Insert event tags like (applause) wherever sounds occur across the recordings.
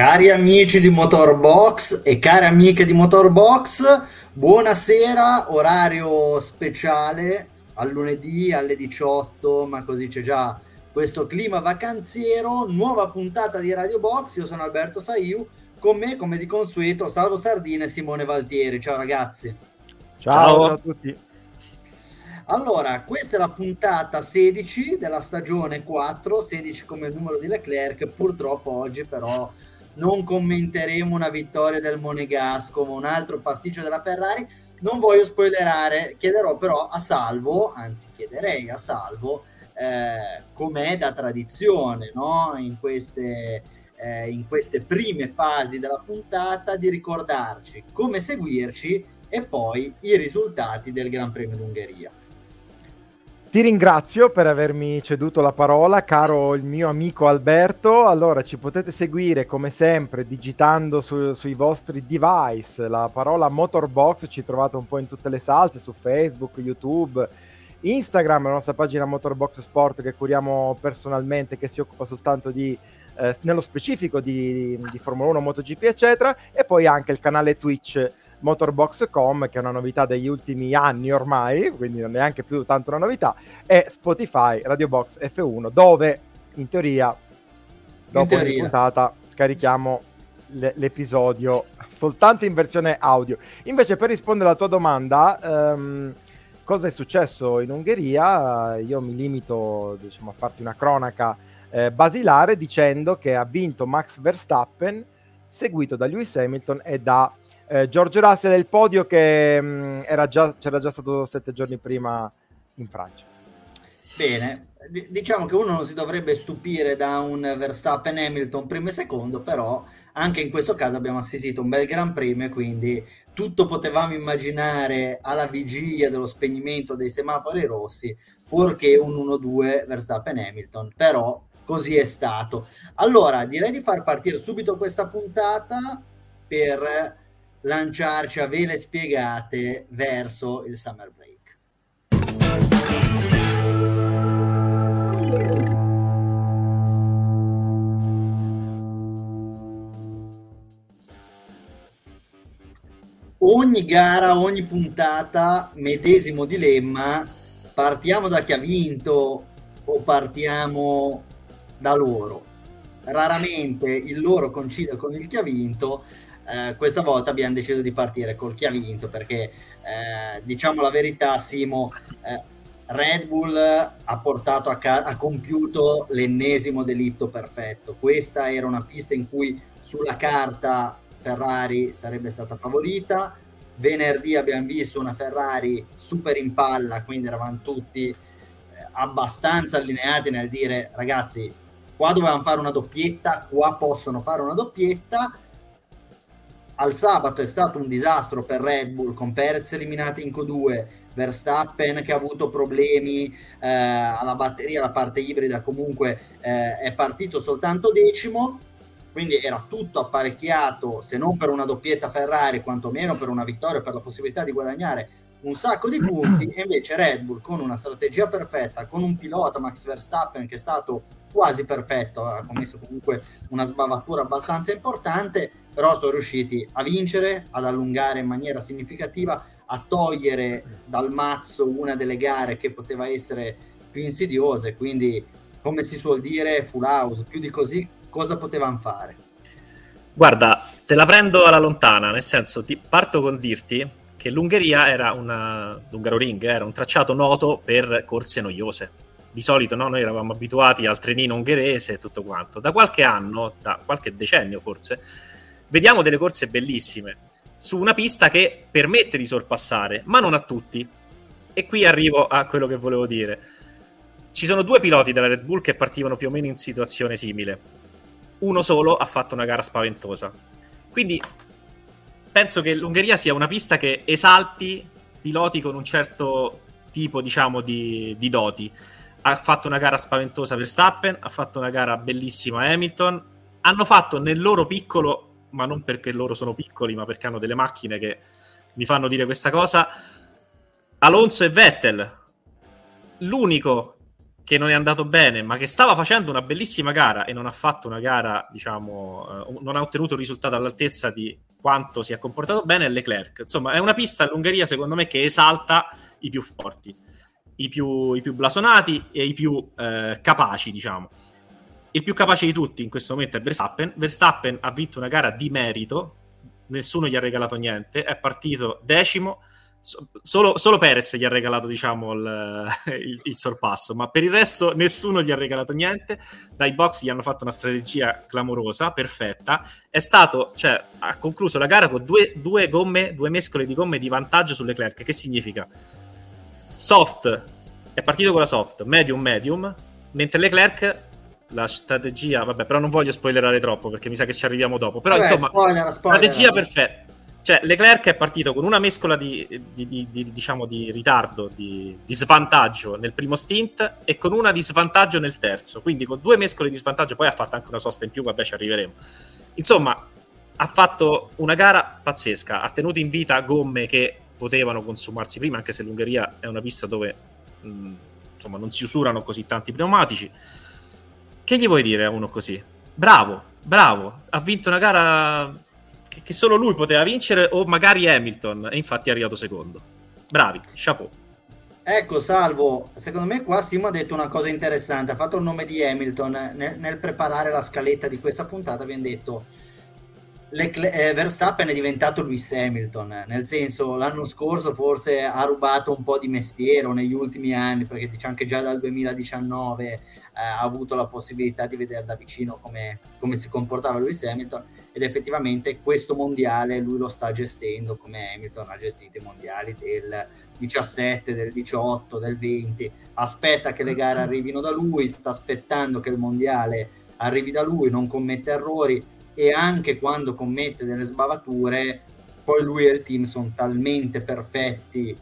Cari amici di Motorbox e care amiche di Motorbox, buonasera, orario speciale al lunedì alle 18, ma così c'è già questo clima vacanziero, nuova puntata di Radio Box, io sono Alberto Saiu, con me come di consueto Salvo Sardine e Simone Valtieri, ciao ragazzi. Ciao, ciao a tutti. Allora, questa è la puntata 16 della stagione 4, 16 come il numero di Leclerc, purtroppo oggi però non commenteremo una vittoria del Monegasco, ma un altro pasticcio della Ferrari. Non voglio spoilerare, chiederò però a Salvo, anzi chiederei a Salvo, eh, com'è da tradizione no? in, queste, eh, in queste prime fasi della puntata, di ricordarci come seguirci e poi i risultati del Gran Premio d'Ungheria. Ti ringrazio per avermi ceduto la parola, caro il mio amico Alberto. Allora, ci potete seguire come sempre digitando su, sui vostri device. La parola Motorbox, ci trovate un po' in tutte le salse su Facebook, YouTube, Instagram, la nostra pagina Motorbox Sport che curiamo personalmente, che si occupa soltanto di, eh, nello specifico di, di Formula 1, MotoGP, eccetera, e poi anche il canale Twitch Motorbox.com, che è una novità degli ultimi anni ormai, quindi non è neanche più tanto una novità, e Spotify, Radio Box F1, dove in teoria, dopo la puntata, scarichiamo l- l'episodio soltanto in versione audio. Invece, per rispondere alla tua domanda, um, cosa è successo in Ungheria? Io mi limito diciamo, a farti una cronaca eh, basilare dicendo che ha vinto Max Verstappen, seguito da Lewis Hamilton e da eh, George Russell è il podio che mh, mm, era già, c'era già stato sette giorni prima in Francia. Bene, diciamo che uno non si dovrebbe stupire da un Verstappen Hamilton primo e secondo, però anche in questo caso abbiamo assistito a un bel Gran Premio, quindi tutto potevamo immaginare alla vigilia dello spegnimento dei semafori rossi, fuorché un 1-2 Verstappen Hamilton, però così è stato. Allora, direi di far partire subito questa puntata per lanciarci a vele spiegate verso il summer break. Ogni gara, ogni puntata, medesimo dilemma, partiamo da chi ha vinto o partiamo da loro. Raramente il loro coincide con il chi ha vinto, eh, questa volta abbiamo deciso di partire col chi ha vinto perché eh, diciamo la verità Simo eh, Red Bull ha portato a ca- ha compiuto l'ennesimo delitto perfetto. Questa era una pista in cui sulla carta Ferrari sarebbe stata favorita. Venerdì abbiamo visto una Ferrari super in palla quindi eravamo tutti eh, abbastanza allineati nel dire ragazzi qua dovevamo fare una doppietta qua possono fare una doppietta al sabato è stato un disastro per Red Bull con Perez eliminati in Q2, Verstappen che ha avuto problemi eh, alla batteria, la parte ibrida comunque eh, è partito soltanto decimo, quindi era tutto apparecchiato se non per una doppietta Ferrari, quantomeno per una vittoria, per la possibilità di guadagnare un sacco di punti e invece Red Bull con una strategia perfetta, con un pilota Max Verstappen che è stato quasi perfetto, ha commesso comunque una sbavatura abbastanza importante, però sono riusciti a vincere, ad allungare in maniera significativa, a togliere dal mazzo una delle gare che poteva essere più insidiose, quindi come si suol dire full house, più di così cosa potevano fare? Guarda, te la prendo alla lontana, nel senso ti parto con dirti che l'Ungheria era una l'Ungaroring era un tracciato noto per corse noiose. Di solito no, noi eravamo abituati al trenino ungherese e tutto quanto. Da qualche anno, da qualche decennio forse, vediamo delle corse bellissime su una pista che permette di sorpassare, ma non a tutti. E qui arrivo a quello che volevo dire. Ci sono due piloti della Red Bull che partivano più o meno in situazione simile. Uno solo ha fatto una gara spaventosa. Quindi penso che l'Ungheria sia una pista che esalti piloti con un certo tipo, diciamo, di, di doti. Ha fatto una gara spaventosa Verstappen, ha fatto una gara bellissima Hamilton. Hanno fatto nel loro piccolo, ma non perché loro sono piccoli, ma perché hanno delle macchine che mi fanno dire questa cosa. Alonso e Vettel, l'unico che non è andato bene, ma che stava facendo una bellissima gara e non ha fatto una gara, diciamo, eh, non ha ottenuto un risultato all'altezza di quanto si è comportato bene, è Leclerc. Insomma, è una pista all'Ungheria, secondo me, che esalta i più forti, i più, i più blasonati e i più eh, capaci, diciamo. Il più capace di tutti in questo momento è Verstappen. Verstappen ha vinto una gara di merito, nessuno gli ha regalato niente, è partito decimo, solo, solo Perez gli ha regalato diciamo il, (laughs) il, il, sorpasso ma per il resto nessuno gli ha regalato niente. Dai box gli hanno fatto una strategia clamorosa perfetta. È stato cioè ha concluso la gara con due, due gomme due mescole di gomme di vantaggio sulle Leclerc. Che significa? Soft è partito con la soft medium medium mentre Leclerc la strategia vabbè però non voglio spoilerare troppo perché mi sa che ci arriviamo dopo però Vabbè, insomma spoiler, spoiler. strategia perfetta cioè, Leclerc è partito con una mescola di, di, di, di diciamo, di ritardo, di, svantaggio nel primo stint e con una di svantaggio nel terzo. Quindi con due mescole di svantaggio, poi ha fatto anche una sosta in più, vabbè ci arriveremo. Insomma, ha fatto una gara pazzesca, ha tenuto in vita gomme che potevano consumarsi prima, anche se l'Ungheria è una pista dove mh, insomma, non si usurano così tanti pneumatici. Che gli vuoi dire a uno così? Bravo, bravo, ha vinto una gara che solo lui poteva vincere o magari Hamilton e infatti è arrivato secondo. Bravi, chapeau. Ecco, Salvo, secondo me qua Simo ha detto una cosa interessante, ha fatto il nome di Hamilton, nel, nel preparare la scaletta di questa puntata abbiamo detto Leclerc, eh, Verstappen è diventato Lewis Hamilton, nel senso l'anno scorso forse ha rubato un po' di mestiere negli ultimi anni, perché diciamo che già dal 2019 eh, ha avuto la possibilità di vedere da vicino come, come si comportava Lewis Hamilton ed effettivamente questo mondiale lui lo sta gestendo come Hamilton ha gestito i mondiali del 17, del 18, del 20. Aspetta che le gare arrivino da lui, sta aspettando che il mondiale arrivi da lui, non commette errori e anche quando commette delle sbavature, poi lui e il team sono talmente perfetti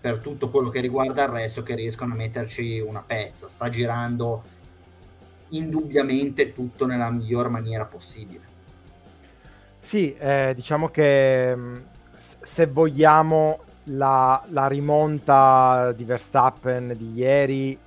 per tutto quello che riguarda il resto che riescono a metterci una pezza. Sta girando indubbiamente tutto nella miglior maniera possibile. Sì, eh, diciamo che mm, se vogliamo la, la, rimonta di Verstappen di ieri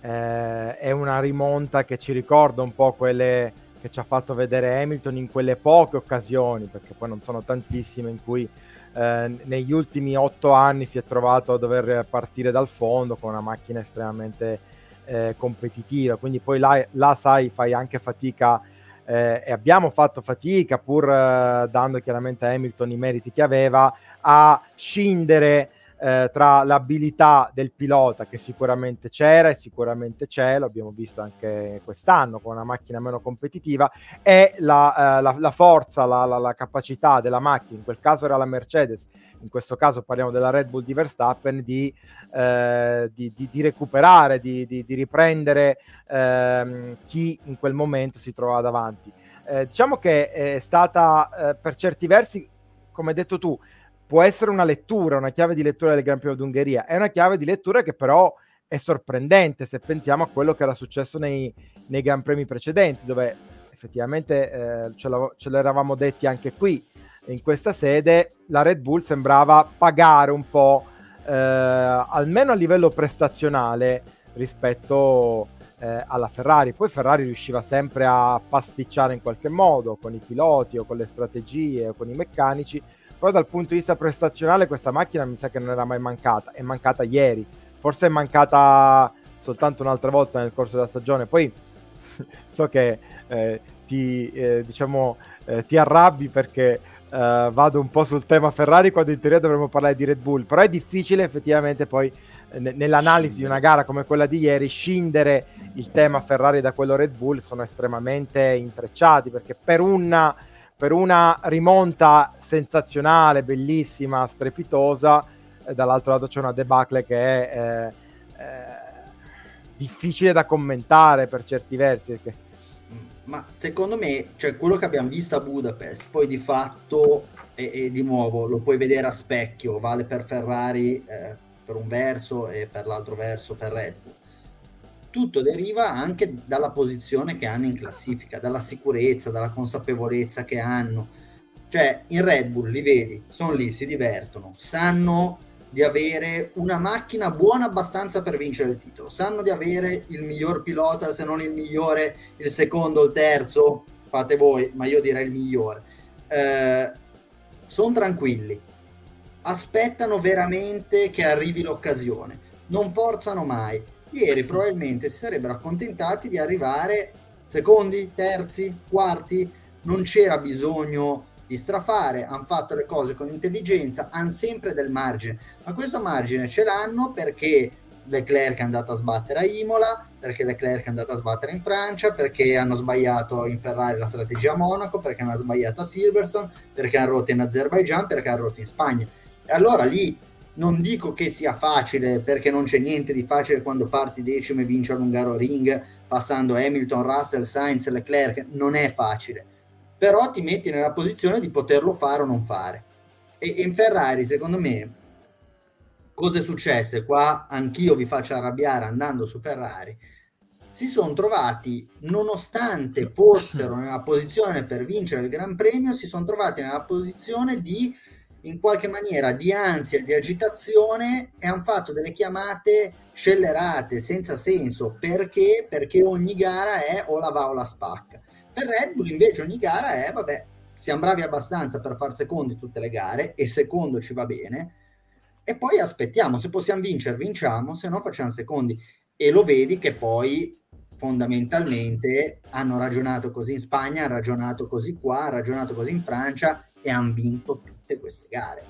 eh, è una rimonta che ci ricorda un po' quelle che ci ha fatto vedere Hamilton in quelle poche occasioni, perché poi non sono tantissime, in cui eh, negli ultimi otto anni si è trovato a dover partire dal fondo con una macchina estremamente eh, competitiva. Quindi poi là, là, sai, fai anche fatica eh, e abbiamo fatto fatica, pur eh, dando chiaramente a Hamilton i meriti che aveva, a scindere eh, tra l'abilità del pilota che sicuramente c'era e sicuramente c'è, lo abbiamo visto anche quest'anno con una macchina meno competitiva, e la, eh, la, la forza, la, la, capacità della macchina, in quel caso era la Mercedes, in questo caso parliamo della Red Bull di Verstappen, di, eh, di, di, di recuperare, di, riprendere ehm, chi in quel momento si trovava davanti. Eh, diciamo che è stata eh, per certi versi, come hai detto tu, può essere una lettura, una chiave di lettura del Gran Premio d'Ungheria, è una chiave di lettura che però è sorprendente se pensiamo a quello che era successo nei, nei Gran Premi precedenti, dove effettivamente eh, ce, l'eravamo detti anche qui, in questa sede, la Red Bull sembrava pagare un po', eh, almeno a livello prestazionale, rispetto eh, alla Ferrari. Poi Ferrari riusciva sempre a pasticciare in qualche modo con i piloti o con le strategie o con i meccanici, però dal punto di vista prestazionale questa macchina mi sa che non era mai mancata, è mancata ieri, forse è mancata soltanto un'altra volta nel corso della stagione, poi (laughs) so che eh, ti, eh, diciamo, eh, ti arrabbi perché eh, vado un po' sul tema Ferrari quando in teoria dovremmo parlare di Red Bull, però è difficile effettivamente poi eh, nell'analisi di una gara come quella di ieri scindere il tema Ferrari da quello Red Bull sono estremamente intrecciati perché per una, per una rimonta sensazionale, bellissima, strepitosa, e dall'altro lato c'è una debacle che è eh, eh, difficile da commentare per certi versi. Perché... Ma secondo me, cioè, quello che abbiamo visto a Budapest, poi di fatto, e, e di nuovo lo puoi vedere a specchio, vale per Ferrari eh, per un verso e per l'altro verso per Red Bull. Tutto deriva anche dalla posizione che hanno in classifica, dalla sicurezza, dalla consapevolezza che hanno cioè, in Red Bull li vedi, sono lì, si divertono, sanno di avere una macchina buona abbastanza per vincere il titolo, sanno di avere il miglior pilota, se non il migliore, il secondo, il terzo, fate voi, ma io direi il migliore. Eh, sono tranquilli, aspettano veramente che arrivi l'occasione, non forzano mai. Ieri probabilmente si sarebbero accontentati di arrivare secondi, terzi, quarti, non c'era bisogno di strafare, hanno fatto le cose con intelligenza, hanno sempre del margine, ma questo margine ce l'hanno perché Leclerc è andato a sbattere a Imola, perché Leclerc è andato a sbattere in Francia, perché hanno sbagliato in Ferrari la strategia a Monaco, perché hanno sbagliato a Silverstone, perché hanno rotto in Azerbaijan, perché hanno rotto in Spagna. E allora lì non dico che sia facile, perché non c'è niente di facile quando parti decimo e vinci a Lungaro Ring, passando Hamilton, Russell, Sainz, Leclerc, non è facile però ti metti nella posizione di poterlo fare o non fare. E in Ferrari, secondo me, cosa è successo? Qua anch'io vi faccio arrabbiare andando su Ferrari. Si sono trovati, nonostante fossero nella posizione per vincere il Gran Premio, si sono trovati nella posizione di, in qualche maniera, di ansia, di agitazione e hanno fatto delle chiamate scellerate, senza senso. Perché? Perché ogni gara è o la va o la spacca per Red Bull invece ogni gara è, vabbè, siamo bravi abbastanza per far secondi tutte le gare e secondo ci va bene e poi aspettiamo, se possiamo vincere vinciamo, se no facciamo secondi e lo vedi che poi fondamentalmente hanno ragionato così in Spagna, hanno ragionato così qua, hanno ragionato così in Francia e hanno vinto tutte queste gare.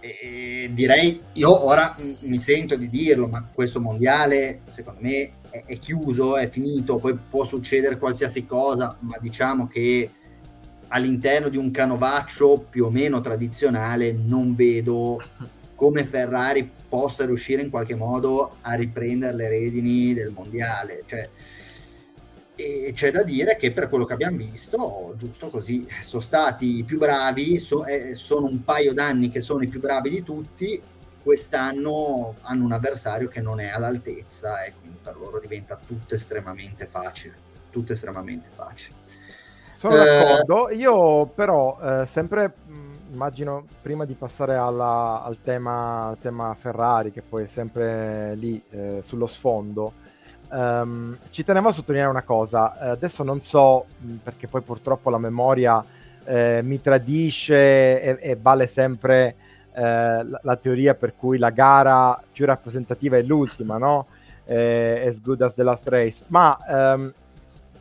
E direi, io ora mi sento di dirlo, ma questo mondiale secondo me è, è, chiuso, è finito, poi può succedere qualsiasi cosa, ma diciamo che all'interno di un canovaccio più o meno tradizionale non vedo (laughs) come Ferrari possa riuscire in qualche modo a riprendere le redini del mondiale. Cioè, e c'è da dire che per quello che abbiamo visto, giusto così, sono stati i più bravi, so, eh, sono un paio d'anni che sono i più bravi di tutti, quest'anno hanno un avversario che non è all'altezza e quindi per loro diventa tutto estremamente facile, tutto estremamente facile. Sono eh, d'accordo, io però eh, sempre immagino prima di passare alla, al tema, tema, Ferrari, che poi è sempre lì eh, sullo sfondo, um, ci tenevo a sottolineare una cosa. Uh, adesso non so, perché poi purtroppo la memoria eh, mi tradisce e, e vale sempre eh, la, la, teoria per cui la gara più rappresentativa è l'ultima, no? Eh, as good as the last race. Ma um,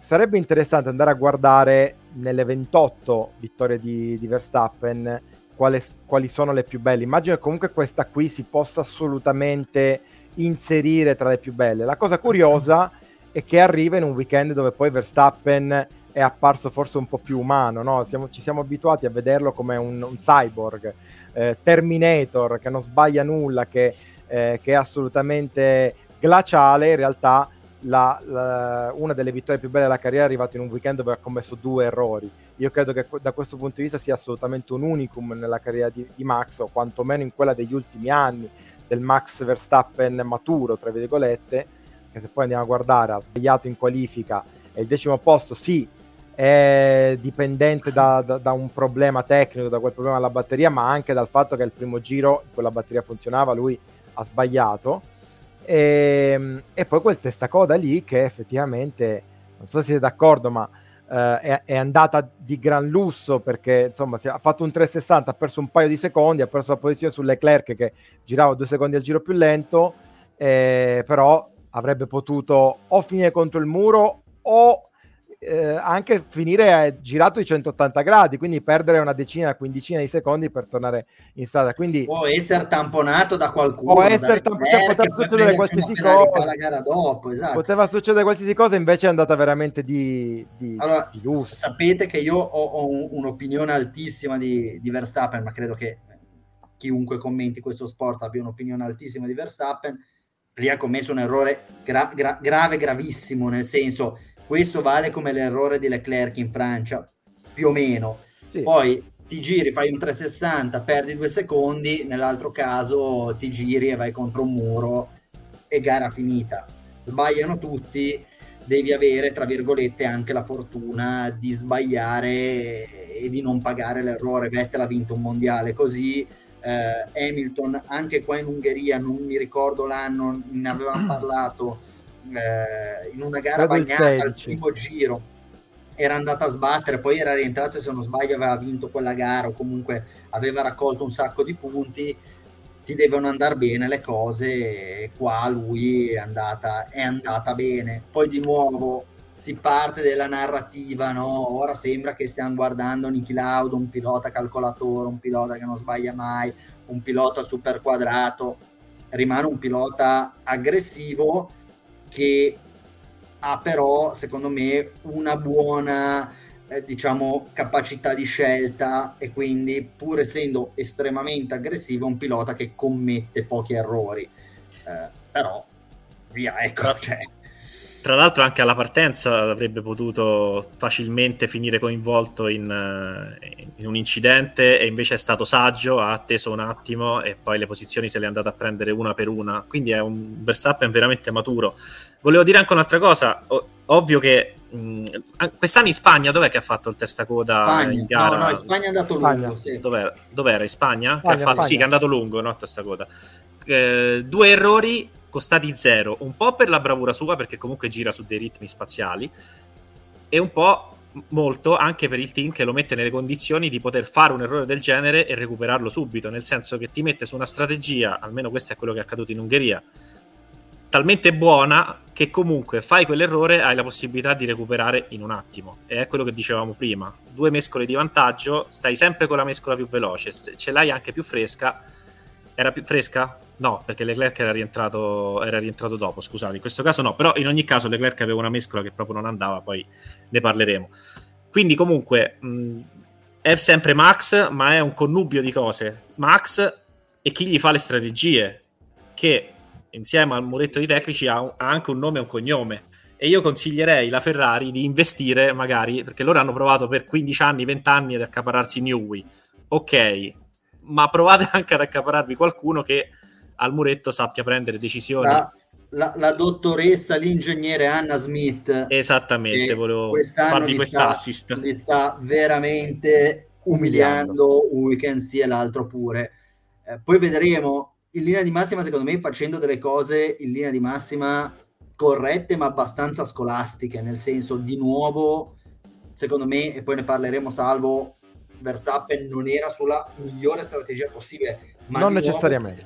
sarebbe interessante andare a guardare nelle 28 vittorie di, di Verstappen quale, quali sono le più belle. Immagino che comunque questa qui si possa assolutamente inserire tra le più belle. La cosa curiosa è che arriva in un weekend dove poi Verstappen è apparso forse un po' più umano, no? siamo, ci siamo abituati a vederlo come un, un cyborg, eh, Terminator, che non sbaglia nulla, che, eh, che è assolutamente glaciale, in realtà la, la, una delle vittorie più belle della carriera è arrivata in un weekend dove ha commesso due errori. Io credo che da questo punto di vista sia assolutamente un unicum nella carriera di, di Max, o quantomeno in quella degli ultimi anni, del Max Verstappen maturo, tra virgolette, che se poi andiamo a guardare ha sbagliato in qualifica e il decimo posto sì è dipendente da, da, da, un problema tecnico, da quel problema alla batteria, ma anche dal fatto che il primo giro quella batteria funzionava, lui ha sbagliato. E, ehm, e poi quel testacoda lì che effettivamente, non so se siete d'accordo, ma eh, è, è, andata di gran lusso perché insomma ha fatto un 360, ha perso un paio di secondi, ha perso la posizione su Leclerc che girava due secondi al giro più lento, eh, però avrebbe potuto o finire contro il muro o eh, anche finire girato di 180 gradi, quindi perdere una decina, quindicina di secondi per tornare in strada. Quindi può essere tamponato da qualcuno, può essere tamp- cioè, poteva succedere qualsiasi cosa. La gara dopo, esatto. Poteva succedere qualsiasi cosa, invece è andata veramente di, di, allora, di. Sapete che io ho, ho un'opinione altissima di, di Verstappen, ma credo che chiunque commenti questo sport abbia un'opinione altissima di Verstappen. Lì ha commesso un errore gra- gra- grave, gravissimo, nel senso questo vale come l'errore di Leclerc in Francia, più o meno. Sì. Poi ti giri, fai un 360, perdi due secondi, nell'altro caso ti giri e vai contro un muro e gara finita. Sbagliano tutti, devi avere, tra virgolette, anche la fortuna di sbagliare e di non pagare l'errore. Vettel ha vinto un mondiale così, eh, Hamilton anche qua in Ungheria, non mi ricordo l'anno, ne avevamo (clears throat) parlato, eh, in una gara Credo bagnata al 16. primo giro era andata a sbattere, poi era rientrato e se non sbaglio aveva vinto quella gara o comunque aveva raccolto un sacco di punti, ti devono andare bene le cose e qua lui è andata, è andata bene. Poi di nuovo si parte della narrativa, no? Ora sembra che stiamo guardando Niki Lauda, un pilota calcolatore, un pilota che non sbaglia mai, un pilota super quadrato, rimane un pilota aggressivo che ha però, secondo me, una buona eh, diciamo capacità di scelta e quindi pur essendo estremamente aggressivo è un pilota che commette pochi errori. Eh, però via ecco Tra- cioè, Tra l'altro anche alla partenza avrebbe potuto facilmente finire coinvolto in, eh, in un incidente e invece è stato saggio, ha atteso un attimo e poi le posizioni se le è andate a prendere una per una. Quindi è un Verstappen veramente maturo. Volevo dire anche un'altra cosa, o- ovvio che mh, an- quest'anno in Spagna dov'è che ha fatto il testacoda Spagna in gara? no no in Spagna è andato Spagna. lungo sì. Dov'era? Dov'era? In Spagna? Spagna, che ha fatto, Spagna. Sì, che è andato lungo, no? Testacoda. Eh, due errori costati zero, un po' per la bravura sua, perché comunque gira su dei ritmi spaziali, e un po' molto anche per il team che lo mette nelle condizioni di poter fare un errore del genere e recuperarlo subito, nel senso che ti mette su una strategia, almeno questo è quello che è accaduto in Ungheria, talmente buona che comunque fai quell'errore hai la possibilità di recuperare in un attimo. E è quello che dicevamo prima. Due mescole di vantaggio stai sempre con la mescola più veloce se ce l'hai anche più fresca era più fresca? no perché Leclerc era rientrato, era rientrato dopo scusate in questo caso no però in ogni caso Leclerc aveva una mescola che proprio non andava poi ne parleremo quindi comunque mh, è sempre Max ma è un connubio di cose Max e chi gli fa le strategie che insieme al muretto di tecnici ha, un- ha anche un nome e un cognome. E io consiglierei la Ferrari di investire magari, perché loro hanno provato per 15 anni, 20 anni ad accapararsi Newey. Ok, ma provate (laughs) anche ad accapararvi qualcuno che al muretto sappia prendere decisioni. la, la- la dottoressa l'ingegnere Anna Smith Esattamente, volevo farvi li questo sta- assist. li sta veramente umiliando un weekend sì e l'altro pure. Eh, poi vedremo in linea di massima, secondo me, facendo delle cose in linea di massima corrette, ma abbastanza scolastiche, nel senso di nuovo, secondo me, e poi ne parleremo salvo. Verstappen non era sulla migliore strategia possibile, ma non di necessariamente.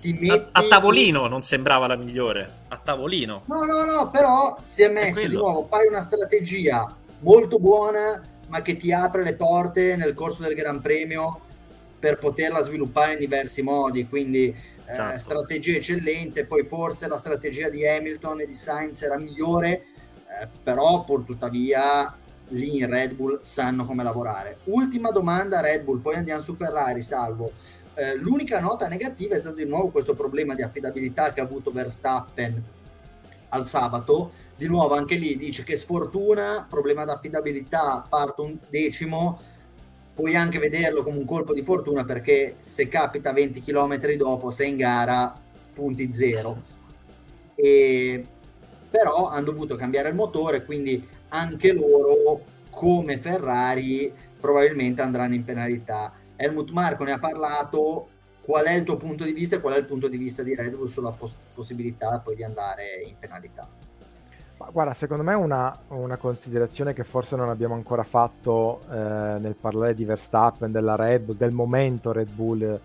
ti A, metti a tavolino non sembrava la migliore. A tavolino. No, no, no, però si è messo di quello. nuovo, fai una strategia molto buona, ma che ti apre le porte nel corso del Gran Premio per poterla sviluppare in diversi modi, quindi eh, Esatto. strategia eccellente, poi forse la strategia di Hamilton e di Sainz era migliore, eh, però pur tuttavia lì in Red Bull sanno come lavorare. Ultima domanda Red Bull, poi andiamo su Ferrari, salvo. Eh, l'unica nota negativa è stato di nuovo questo problema di affidabilità che ha avuto Verstappen al sabato. Di nuovo anche lì dice che sfortuna, problema di affidabilità, parto un decimo, puoi anche vederlo come un colpo di fortuna perché se capita 20 km dopo, sei in gara, punti zero. E, però hanno dovuto cambiare il motore, quindi anche loro, come Ferrari, probabilmente andranno in penalità. Helmut Marco ne ha parlato. Qual è il tuo punto di vista e qual è il punto di vista di Red Bull sulla pos- possibilità poi di andare in penalità? Ma guarda, secondo me una, una considerazione che forse non abbiamo ancora fatto eh, nel parlare di Verstappen, della Red Bull, del momento Red Bull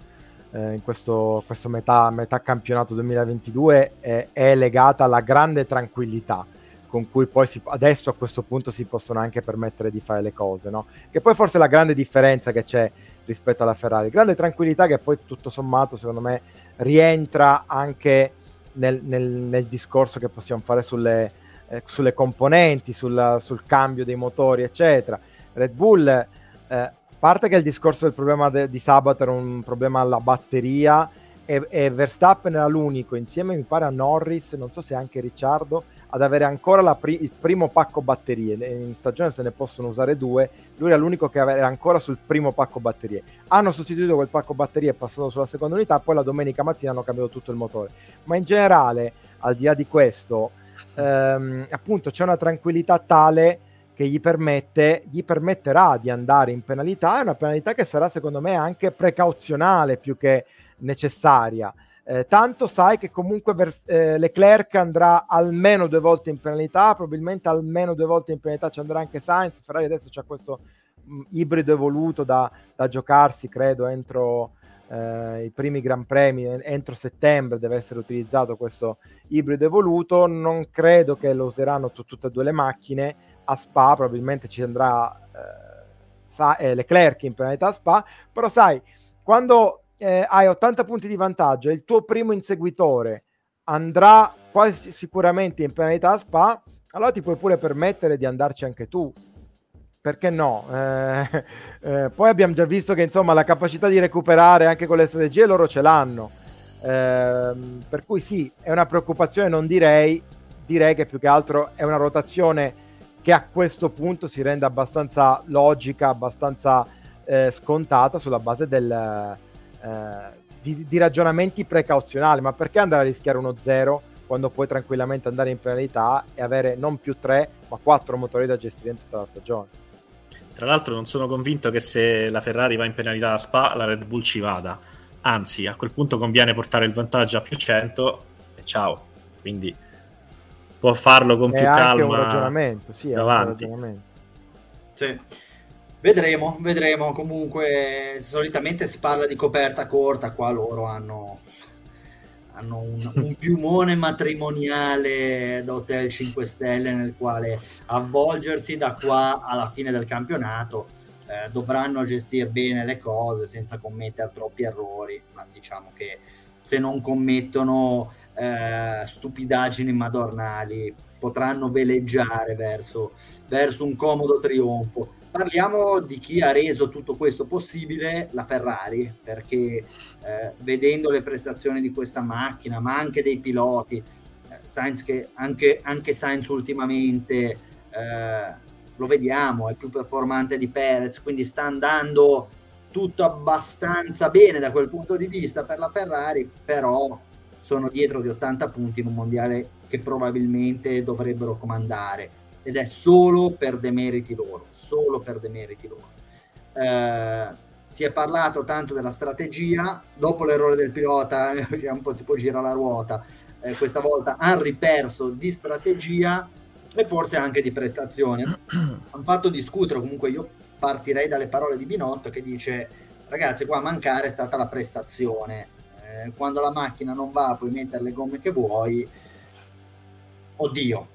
eh, in questo, questo metà, metà campionato 2022 è, è legata alla grande tranquillità con cui poi si- adesso a questo punto si possono anche permettere di fare le cose, no? Che poi forse è la grande differenza che c'è rispetto alla Ferrari, grande tranquillità che poi tutto sommato secondo me rientra anche nel, nel- nel discorso che possiamo fare sulle, eh, sulle componenti, sulla- sul cambio dei motori, eccetera. Red Bull, eh, a parte che il discorso del problema de- di sabato era un problema alla batteria e, e Verstappen era l'unico, insieme mi pare a Norris, non so se anche Ricciardo, ad avere ancora pri- il primo pacco batterie. In stagione se ne possono usare due, lui era l'unico che era ancora sul primo pacco batterie. Hanno sostituito quel pacco batterie e passato sulla seconda unità, poi la domenica mattina hanno cambiato tutto il motore. Ma in generale, al di là di questo, ehm, appunto c'è una tranquillità tale che gli, permette, gli permetterà di andare in penalità, è una penalità che sarà secondo me anche precauzionale più che necessaria. Eh, tanto sai che comunque vers- eh, Leclerc andrà almeno due volte in penalità, probabilmente almeno due volte in penalità ci andrà anche Sainz. Ferrari adesso c'è questo mh, mm, ibrido evoluto da, da, giocarsi, credo, entro eh, i primi Gran Premi, entro settembre deve essere utilizzato questo ibrido evoluto. Non credo che lo useranno t- tutte e due le macchine. A Spa probabilmente ci andrà eh, sa- eh, Leclerc in penalità a Spa, però sai, quando eh, hai 80 punti di vantaggio e il tuo primo inseguitore andrà quasi sicuramente in penalità a Spa, allora ti puoi pure permettere di andarci anche tu. Perché no? Eh, (laughs) eh, poi abbiamo già visto che insomma la capacità di recuperare anche con le strategie loro ce l'hanno. Ehm, per cui sì, è una preoccupazione, non direi, direi che più che altro è una rotazione che a questo punto si rende abbastanza logica, abbastanza eh, scontata sulla base del, eh, di, di, ragionamenti precauzionali, ma perché andare a rischiare uno 0 quando puoi tranquillamente andare in penalità e avere non più 3 ma 4 motori da gestire in tutta la stagione? Tra l'altro non sono convinto che se la Ferrari va in penalità a Spa la Red Bull ci vada, anzi a quel punto conviene portare il vantaggio a più 100 e ciao, quindi può farlo con è più calma. È un ragionamento, sì, è davanti. un ragionamento. Sì. Vedremo, vedremo. Comunque, solitamente si parla di coperta corta, qua loro hanno, hanno un, (laughs) un, piumone matrimoniale da Hotel 5 Stelle nel quale avvolgersi da qua alla fine del campionato. Eh, dovranno gestire bene le cose senza commettere troppi errori, ma diciamo che se non commettono eh, stupidaggini madornali potranno veleggiare verso, verso un comodo trionfo Parliamo di chi ha reso tutto questo possibile, la Ferrari, perché eh, vedendo le prestazioni di questa macchina, ma anche dei piloti, eh, Sainz che anche, anche Sainz ultimamente eh, lo vediamo, è più performante di Perez, quindi sta andando tutto abbastanza bene da quel punto di vista per la Ferrari, però sono dietro di 80 punti in un mondiale che probabilmente dovrebbero comandare ed è solo per demeriti loro, solo per demeriti loro. Eh, si è parlato tanto della strategia, dopo l'errore del pilota (laughs) è un po' tipo gira la ruota, eh, questa volta hanno riperso di strategia e forse anche di prestazione. hanno fatto discutere, comunque io partirei dalle parole di Binotto che dice ragazzi qua a mancare è stata la prestazione, eh, quando la macchina non va puoi mettere le gomme che vuoi, oddio,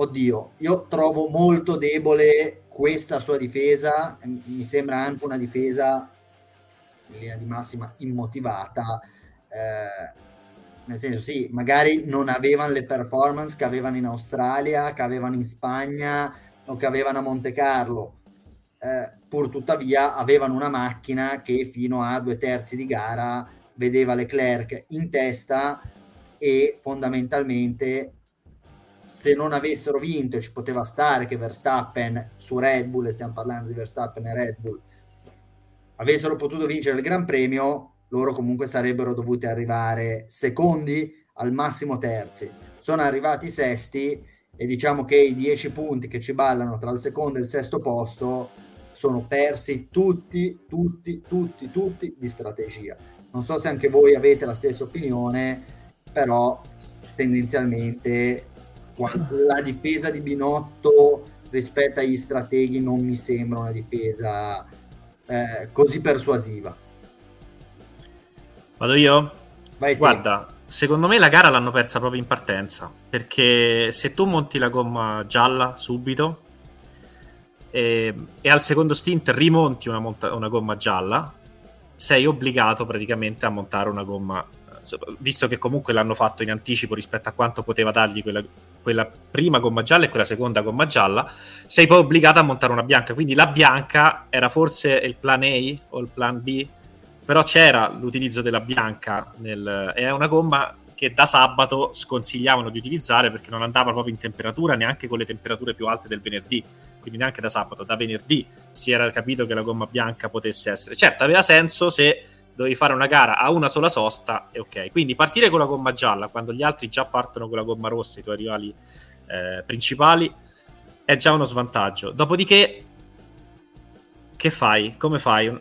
oddio, io trovo molto debole questa sua difesa, mi sembra anche una difesa in linea di massima immotivata, eh, nel senso sì, magari non avevano le performance che avevano in Australia, che avevano in Spagna o che avevano a Monte Carlo, eh, pur tuttavia avevano una macchina che fino a due terzi di gara vedeva Leclerc in testa e fondamentalmente se non avessero vinto ci poteva stare che Verstappen su Red Bull, e stiamo parlando di Verstappen e Red Bull, avessero potuto vincere il Gran Premio, loro comunque sarebbero dovuti arrivare secondi, al massimo terzi. Sono arrivati sesti e diciamo che i dieci punti che ci ballano tra il secondo e il sesto posto sono persi tutti, tutti, tutti, tutti di strategia. Non so se anche voi avete la stessa opinione, però tendenzialmente la difesa di Binotto rispetto agli strateghi non mi sembra una difesa eh, così persuasiva. Vado io? Vai Guarda, secondo me la gara l'hanno persa proprio in partenza, perché se tu monti la gomma gialla subito e, e al secondo stint rimonti una, monta- una gomma gialla, sei obbligato praticamente a montare una gomma visto che comunque l'hanno fatto in anticipo rispetto a quanto poteva dargli quella, quella prima gomma gialla e quella seconda gomma gialla, sei poi obbligato a montare una bianca. Quindi la bianca era forse il plan A o il plan B, però c'era l'utilizzo della bianca. Nel, è una gomma che da sabato sconsigliavano di utilizzare perché non andava proprio in temperatura neanche con le temperature più alte del venerdì. Quindi neanche da sabato, da venerdì si era capito che la gomma bianca potesse essere. Certo, aveva senso se dovevi fare una gara a una sola sosta e ok. Quindi partire con la gomma gialla quando gli altri già partono con la gomma rossa, i tuoi rivali eh, principali, è già uno svantaggio. Dopodiché, che fai? Come fai?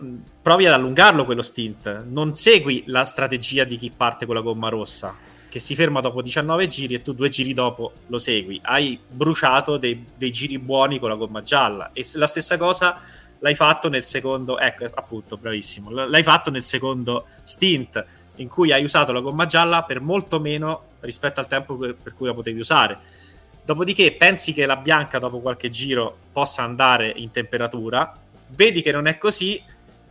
Provi ad allungarlo quello stint. Non segui la strategia di chi parte con la gomma rossa, che si ferma dopo 19 giri e tu due giri dopo lo segui. Hai bruciato dei, dei giri buoni con la gomma gialla. E la stessa cosa l'hai fatto nel secondo, ecco appunto, bravissimo, l'hai fatto nel secondo stint in cui hai usato la gomma gialla per molto meno rispetto al tempo per, cui la potevi usare. Dopodiché pensi che la bianca dopo qualche giro possa andare in temperatura, vedi che non è così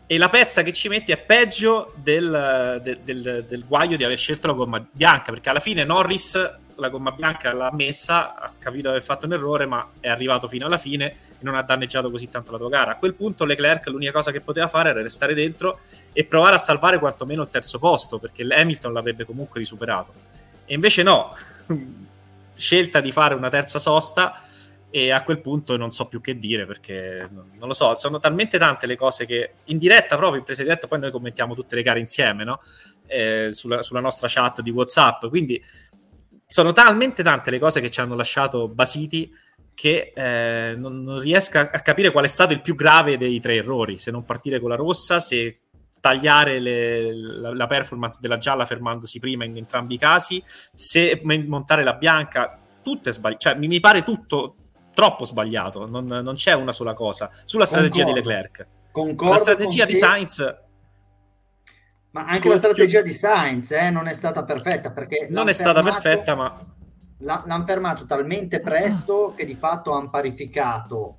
e la pezza che ci metti è peggio del, del, del, del guaio di aver scelto la gomma bianca, perché alla fine Norris la gomma bianca l'ha messa, ha capito di aver fatto un errore, ma è arrivato fino alla fine e non ha danneggiato così tanto la tua gara. A quel punto Leclerc l'unica cosa che poteva fare era restare dentro e provare a salvare quantomeno il terzo posto, perché Hamilton l'avrebbe comunque risuperato. E invece no, (laughs) scelta di fare una terza sosta e a quel punto non so più che dire perché non lo so, sono talmente tante le cose che in diretta proprio in presa diretta poi noi commentiamo tutte le gare insieme no? eh, sulla, sulla, nostra chat di Whatsapp quindi sono talmente tante le cose che ci hanno lasciato basiti che eh, non, non, riesco a, a, capire qual è stato il più grave dei tre errori, se non partire con la rossa, se tagliare le, la, la, performance della gialla fermandosi prima in entrambi i casi, se montare la bianca, tutto è sbagliato, cioè mi, mi, pare tutto troppo sbagliato, non, non, c'è una sola cosa. Sulla strategia Concordo. di Leclerc. Concordo la strategia di Sainz ma anche Scusi, la strategia di Sainz eh, non è stata perfetta perché non è stata perfetta, ma l'hanno fermato talmente presto che di fatto hanno parificato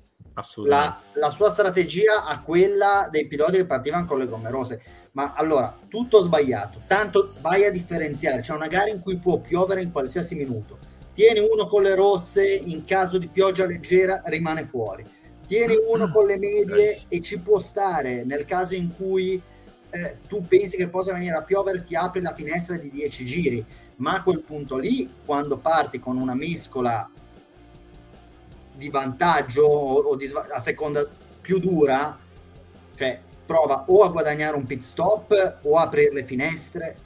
la, la, sua strategia a quella dei piloti che partivano con le gomme rose. Ma allora, tutto sbagliato. Tanto vai a differenziare. C'è una gara in cui può piovere in qualsiasi minuto. Tieni uno con le rosse, in caso di pioggia leggera rimane fuori. Tieni uno (clears throat) con le medie e ci può stare nel caso in cui eh, tu pensi che possa venire a piovere, ti apri la finestra di 10 giri, ma a quel punto lì, quando parti con una mescola di vantaggio o, o di, a seconda più dura, cioè prova o a guadagnare un pit stop o a aprire le finestre.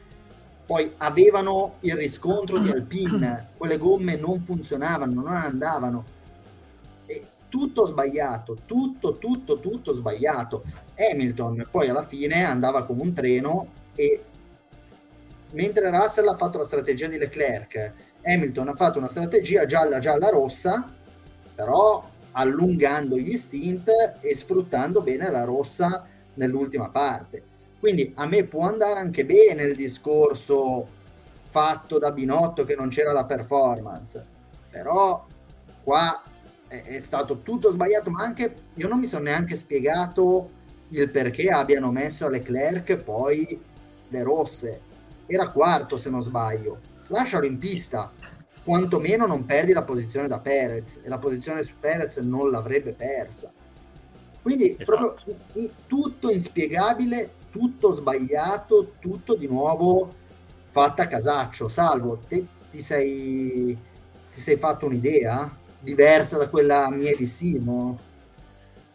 Poi avevano il riscontro di Alpine, quelle gomme non funzionavano, non andavano. Tutto sbagliato, tutto, tutto, tutto sbagliato. Hamilton poi alla fine andava come un treno e mentre Russell ha fatto la strategia di Leclerc, Hamilton ha fatto una strategia gialla gialla rossa, però allungando gli stint e sfruttando bene la rossa nell'ultima parte. Quindi a me può andare anche bene il discorso fatto da Binotto che non c'era la performance, però qua è, è stato tutto sbagliato, ma anche io non mi sono neanche spiegato il perché abbiano messo a Leclerc poi le rosse. Era quarto se non sbaglio. Lascialo in pista, quantomeno non perdi la posizione da Perez e la posizione su Perez non l'avrebbe persa. Quindi esatto. proprio tutto inspiegabile, tutto sbagliato, tutto di nuovo fatta a casaccio. Salvo, te ti sei, ti sei fatto un'idea diversa da quella mia di Simo?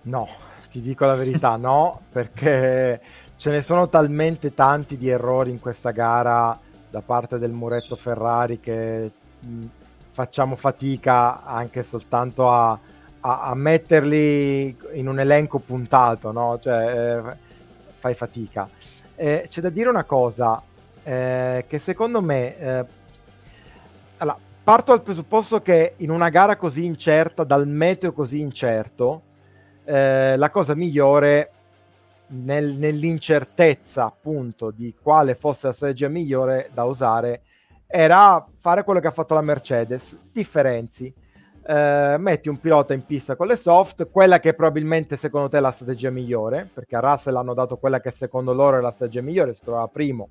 No, ti dico la verità, no, (laughs) perché ce ne sono talmente tanti di errori in questa gara da parte del muretto Ferrari che mh, facciamo fatica anche soltanto a, a, a, metterli in un elenco puntato, no? Cioè, eh, fai fatica. Eh, c'è da dire una cosa, eh, che secondo me... Eh, allora, parto dal presupposto che in una gara così incerta, dal meteo così incerto, eh, la cosa migliore nel, nell'incertezza appunto di quale fosse la strategia migliore da usare era fare quello che ha fatto la Mercedes, differenzi. Eh, metti un pilota in pista con le soft, quella che probabilmente secondo te è la strategia migliore, perché a Russell hanno dato quella che secondo loro è la strategia migliore, si trova primo,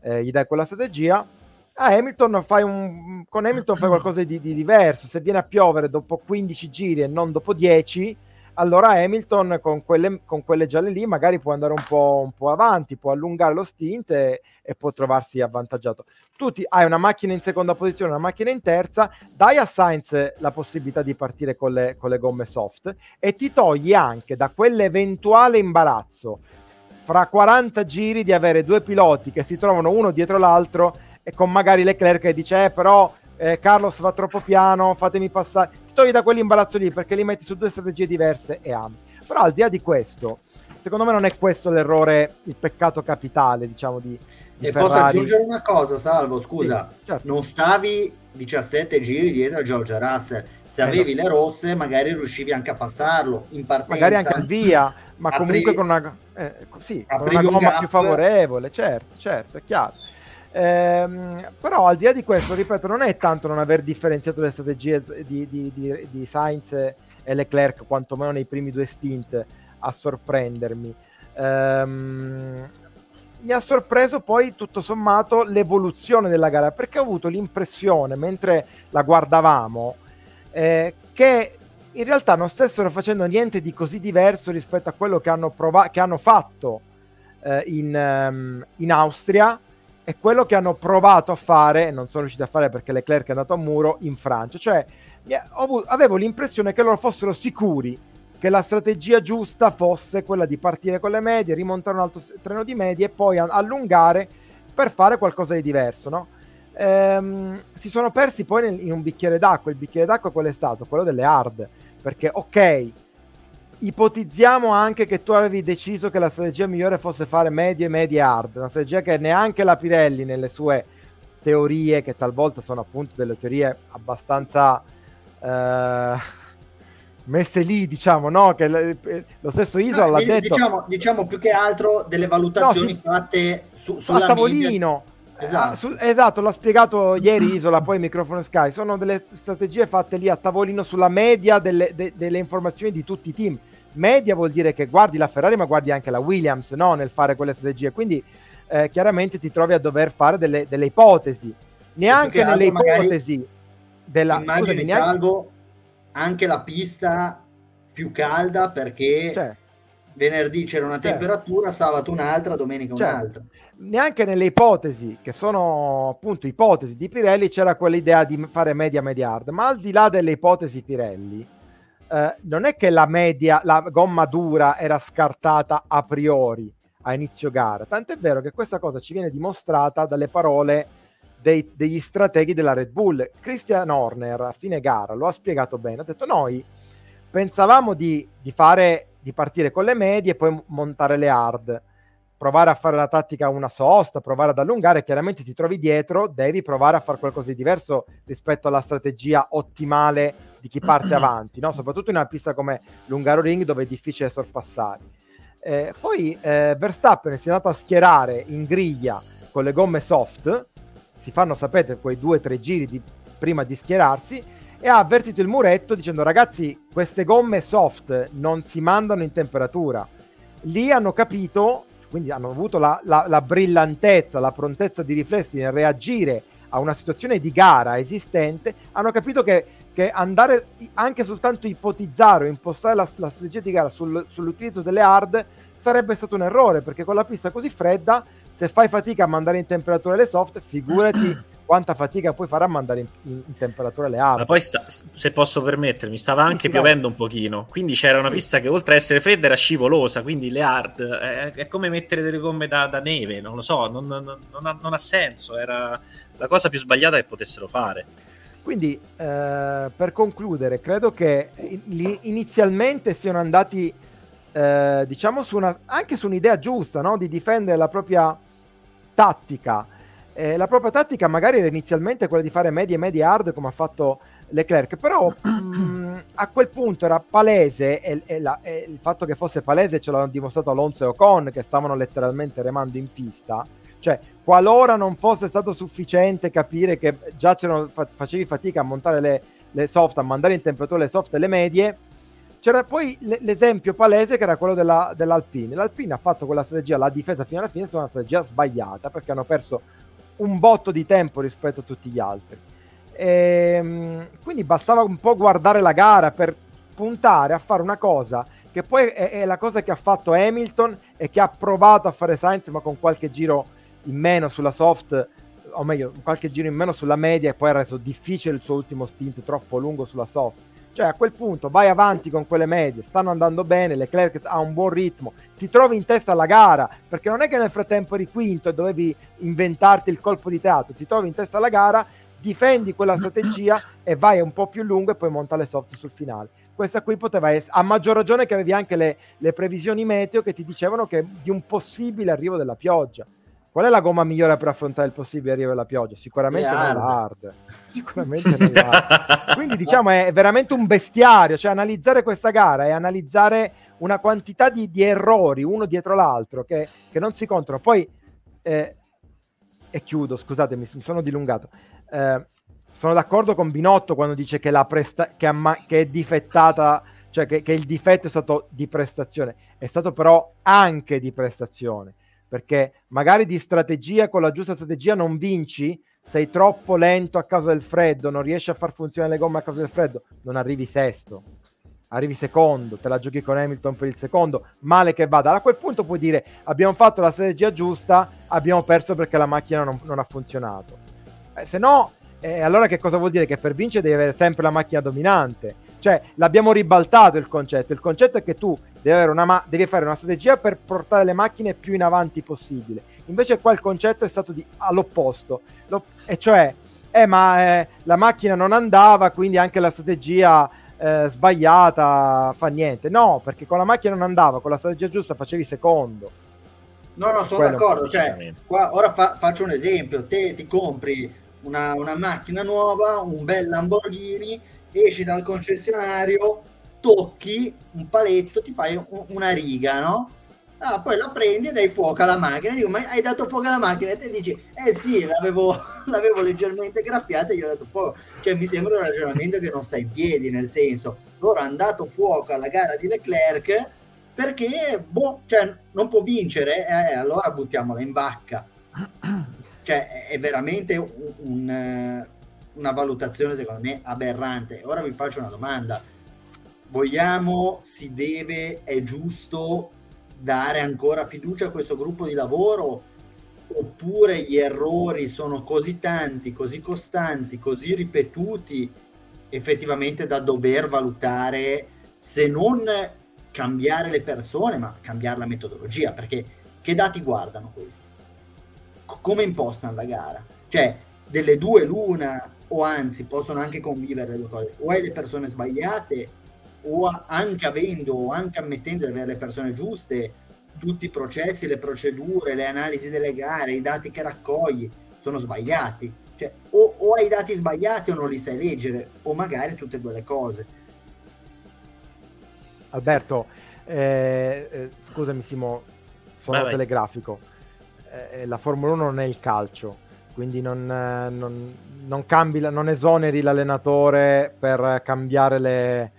eh, gli dai quella strategia. A Hamilton fai un, con Hamilton fai qualcosa di, di diverso, se viene a piovere dopo 15 giri e non dopo 10, allora Hamilton con quelle, con quelle, gialle lì magari può andare un po', un po avanti, può allungare lo stint e, e, può trovarsi avvantaggiato. Tu ti, hai una macchina in seconda posizione, una macchina in terza, dai a Sainz la possibilità di partire con le, con le gomme soft e ti togli anche da quell'eventuale imbarazzo fra 40 giri di avere due piloti che si trovano uno dietro l'altro e con magari Leclerc che dice eh, però eh, Carlos va troppo piano, fatemi passare togli da quell'imbarazzo lì perché li metti su due strategie diverse e ami. Però al di là di questo, secondo me non è questo l'errore, il peccato capitale, diciamo, di, di e Ferrari. posso aggiungere una cosa, Salvo, scusa, Sì, certo. non stavi 17 giri dietro a George Russell, se avevi le rosse magari riuscivi anche a passarlo in partenza. magari anche al via, ma Aprivi- comunque con una, eh, sì, con una un gomma gap. più favorevole, certo, certo, è chiaro. Ehm, però al di là di questo, ripeto, non è tanto non aver differenziato le strategie di, di, di, di Sainz e Leclerc, quantomeno nei primi due stint, a sorprendermi. Ehm, mi ha sorpreso poi tutto sommato l'evoluzione della gara, perché ho avuto l'impressione, mentre la guardavamo, eh, che in realtà non stessero facendo niente di così diverso rispetto a quello che hanno, prova- che hanno fatto eh, in, ehm, in Austria e quello che hanno provato a fare, e non sono riusciti a fare perché Leclerc è andato a muro, in Francia. Cioè, avevo l'impressione che loro fossero sicuri che la strategia giusta fosse quella di partire con le medie, rimontare un altro treno di medie e poi allungare per fare qualcosa di diverso, no? Ehm, si sono persi poi in un bicchiere d'acqua. Il bicchiere d'acqua qual è stato? Quello delle hard. Perché, ok, ipotizziamo anche che tu avevi deciso che la strategia migliore fosse fare medie, medie hard. Una strategia che neanche la Pirelli nelle sue teorie, che talvolta sono appunto delle teorie abbastanza eh, messe lì, diciamo, no? Che l- lo stesso Isola No, l'ha di- detto diciamo, diciamo più che altro delle valutazioni No, sì. fatte su, a sulla tavolino. media. Esatto. Ah, su- esatto, l'ha spiegato ieri Isola, poi microfono Sky. Sono delle strategie fatte lì a tavolino sulla media delle, de- delle informazioni di tutti i team. Media vuol dire che guardi la Ferrari, ma guardi anche la Williams no? nel fare quelle strategie. Quindi eh, chiaramente ti trovi a dover fare delle, delle ipotesi. Neanche che nelle ipotesi della Immagini, neanche- salvo anche la pista più calda perché cioè, venerdì c'era una Certo. temperatura, sabato un'altra, domenica Certo. un'altra. neanche nelle ipotesi, che sono appunto ipotesi di Pirelli, c'era quell'idea di fare media media hard. Ma al di là delle ipotesi Pirelli, eh, non è che la media, la gomma dura era scartata a priori a inizio gara. Tant'è vero che questa cosa ci viene dimostrata dalle parole dei- degli strateghi della Red Bull. Christian Horner a fine gara lo ha spiegato bene. Ha detto: Noi pensavamo di, di fare di partire con le medie e poi montare le hard provare a fare la tattica una sosta, provare ad allungare, chiaramente ti trovi dietro, devi provare a fare qualcosa di diverso rispetto alla strategia ottimale di chi parte (clears throat) avanti, no? soprattutto in una pista come l'Ungaro Ring dove è difficile sorpassare. Eh, poi eh, Verstappen si è andato a schierare in griglia con le gomme soft, si fanno, sapete, quei due o tre giri di- prima di schierarsi, e ha avvertito il muretto dicendo ragazzi queste gomme soft non si mandano in temperatura. Lì hanno capito quindi hanno avuto la, la- la brillantezza, la prontezza di riflessi nel reagire a una situazione di gara esistente, hanno capito che, che andare anche soltanto ipotizzare o impostare la, la strategia di gara sul- sull'utilizzo delle hard sarebbe stato un errore, perché con la pista così fredda, se fai fatica a mandare in temperatura le soft, figurati (clears throat) quanta fatica puoi fare a mandare in, in- in temperatura le hard. Ma poi, sta- se posso permettermi, stava Sì, anche sì, piovendo un pochino, quindi c'era una pista che oltre a essere fredda era scivolosa, quindi le hard è, è come mettere delle gomme da, da neve, non lo so, non, non- non ha, non ha senso, era la cosa più sbagliata che potessero fare. Quindi, eh, per concludere, credo che in- inizialmente siano andati, eh, diciamo, su una, anche su un'idea giusta, no? Di difendere la propria tattica. Eh, la propria tattica magari era inizialmente quella di fare medie medie hard come ha fatto Leclerc, però (clears throat) mh, a quel punto era palese e, e la- e il fatto che fosse palese ce l'hanno dimostrato Alonso e Ocon che stavano letteralmente remando in pista. Cioè, qualora non fosse stato sufficiente capire che già facevi fatica a montare le, le soft, a mandare in temperatura le soft e le medie, c'era poi l'esempio palese che era quello della, dell'Alpine. L'Alpine ha fatto quella strategia, la difesa fino alla fine, è stata una strategia sbagliata perché hanno perso un botto di tempo rispetto a tutti gli altri. Ehm, quindi bastava un po' guardare la gara per puntare a fare una cosa che poi è, è la cosa che ha fatto Hamilton e che ha provato a fare Sainz ma con qualche giro in meno sulla soft o meglio qualche giro in meno sulla media e poi ha reso difficile il suo ultimo stint troppo lungo sulla soft cioè a quel punto vai avanti con quelle medie stanno andando bene Leclerc ha un buon ritmo ti trovi in testa alla gara perché non è che nel frattempo eri quinto e dovevi inventarti il colpo di teatro ti trovi in testa alla gara difendi quella strategia e vai un po' più lungo e poi monta le soft sul finale. Questa qui poteva essere, a maggior ragione che avevi anche le, le previsioni meteo che ti dicevano che di un possibile arrivo della pioggia. Qual è la gomma migliore per affrontare il possibile arrivo della pioggia? Sicuramente non l'hard. (laughs) Sicuramente non l'hard. Quindi diciamo è veramente un bestiario, cioè analizzare questa gara e analizzare una quantità di, di errori uno dietro l'altro che, che, non si contano. Poi, eh, e chiudo, scusatemi, mi sono dilungato. Eh, sono d'accordo con Binotto quando dice che, la presta- che, amma- che è difettata, cioè che, che il difetto è stato di prestazione, è stato però anche di prestazione perché magari di strategia con la giusta strategia non vinci, sei troppo lento a causa del freddo, non riesci a far funzionare le gomme a causa del freddo, non arrivi sesto, arrivi secondo, te la giochi con Hamilton per il secondo, male che vada. A quel punto puoi dire abbiamo fatto la strategia giusta, abbiamo perso perché la macchina non, non ha funzionato. Eh, se no, eh, allora che cosa vuol dire? Che per vincere devi avere sempre la macchina dominante. Cioè, l'abbiamo ribaltato il concetto. Il concetto è che tu devi, ma- devi, fare una strategia per portare le macchine più in avanti possibile. Invece qua il concetto è stato di- all'opposto. Lo- e cioè, eh, ma eh, la macchina non andava, quindi anche la strategia eh, sbagliata fa niente. No, perché con la macchina non andava, con la strategia giusta facevi secondo. No, no, sono Quello d'accordo. Cioè, qua, ora fa- faccio un esempio. Te ti compri una, una macchina nuova, un bel Lamborghini esci dal concessionario, tocchi un paletto, ti fai un, una riga, no? Ah, poi la prendi e dai fuoco alla macchina. Dico, ma hai dato fuoco alla macchina? E te dici, eh sì, l'avevo, (laughs) l'avevo leggermente graffiata e gli ho dato fuoco. Cioè, mi sembra un ragionamento che non sta in piedi, nel senso, loro hanno dato fuoco alla gara di Leclerc perché, boh, cioè, non può vincere, eh, allora buttiamola in vacca. Cioè, è veramente un, un una valutazione secondo me aberrante. Ora vi faccio una domanda. Vogliamo, si deve, è giusto dare ancora fiducia a questo gruppo di lavoro oppure gli errori sono così tanti, così costanti, così ripetuti effettivamente da dover valutare se non cambiare le persone, ma cambiare la metodologia, perché che dati guardano questi? come impostano la gara? Cioè, delle due l'una o anzi possono anche convivere le due cose, o hai le persone sbagliate o anche avendo o anche ammettendo di avere le persone giuste, tutti i processi, le procedure, le analisi delle gare, i dati che raccogli sono sbagliati. Cioè, o, o hai i dati sbagliati o non li sai leggere, o magari tutte e due le cose. Alberto, eh, eh, scusami Simo, sono vai, telegrafico. Eh, la Formula 1 non è il calcio quindi non, eh, non, non, cambi, non esoneri l'allenatore per cambiare le...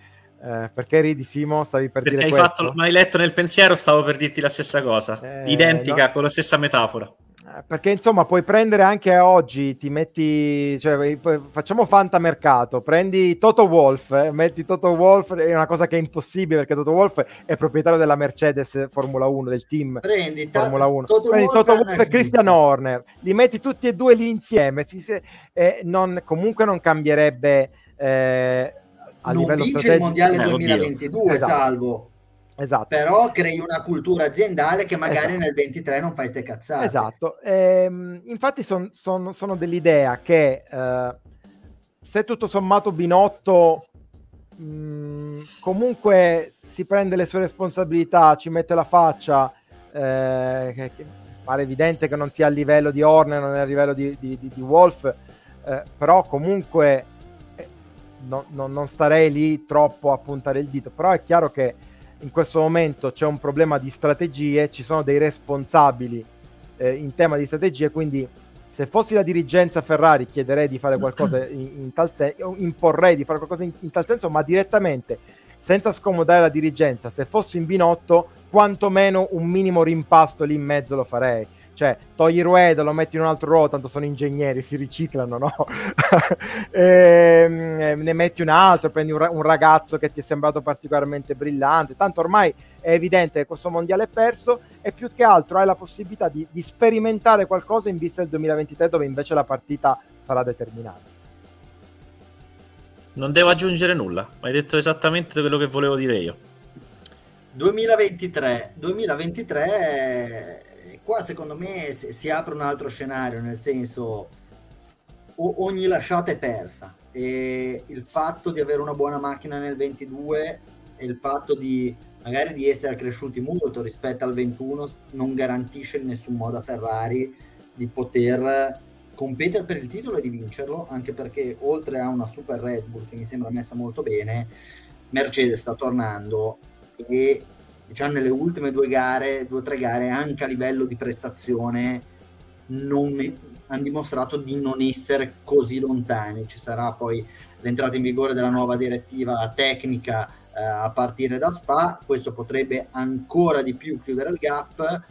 Eh, perché ridi Simo? Stavi per perché dire hai questo? fatto, ma hai letto nel pensiero, stavo per dirti la stessa cosa, eh, identica, no. con la stessa metafora. Eh, perché insomma puoi prendere anche oggi, ti metti, cioè, facciamo fantamercato, prendi Toto Wolf, eh, metti Toto Wolf, è una cosa che è impossibile perché Toto Wolf è proprietario della Mercedes Formula 1, del team prendi, Formula 1. Toto prendi Wolf, Toto Wolf e Christian Horner, li metti tutti e due lì insieme, si, eh, non, comunque non cambierebbe eh, a non livello vince il mondiale 2022, esatto. salvo Esatto. Però crei una cultura aziendale che magari esatto. nel 23 non fai ste cazzate. Esatto. Ehm, infatti son, son, sono dell'idea che eh, se tutto sommato Binotto mh, mm, comunque si prende le sue responsabilità, ci mette la faccia, eh, che, che pare evidente che non sia a livello di Horner, non è a livello di, di, di, di Wolf, eh, però comunque eh, no, no, non starei lì troppo a puntare il dito. Però è chiaro che in questo momento c'è un problema di strategie, ci sono dei responsabili eh, in tema di strategie, quindi se fossi la dirigenza Ferrari chiederei di fare qualcosa (coughs) in, in tal senso, imporrei di fare qualcosa in, in tal senso, ma direttamente, senza scomodare la dirigenza, se fossi in binotto, quantomeno un minimo rimpasto lì in mezzo lo farei cioè togli Rueda, lo metti in un altro ruolo, tanto sono ingegneri, si riciclano, no? e, (laughs) ehm, ne metti un altro, prendi un, un, ragazzo che ti è sembrato particolarmente brillante, tanto ormai è evidente che questo mondiale è perso e più che altro hai la possibilità di, di sperimentare qualcosa in vista del 2023 dove invece la partita sarà determinata. Non devo aggiungere nulla, hai detto esattamente quello che volevo dire io. 2023, 2023 qua secondo me si apre un altro scenario, nel senso ogni lasciata è persa e il fatto di avere una buona macchina nel 22 e il fatto di magari di essere cresciuti molto rispetto al 21 non garantisce in nessun modo a Ferrari di poter competere per il titolo e di vincerlo, anche perché oltre a una super Red Bull che mi sembra messa molto bene, Mercedes sta tornando e diciamo nelle ultime due gare, due o tre gare, anche a livello di prestazione, non, hanno dimostrato di non essere così lontani. Ci sarà poi l'entrata in vigore della nuova direttiva tecnica eh, a partire da Spa, questo potrebbe ancora di più chiudere il gap.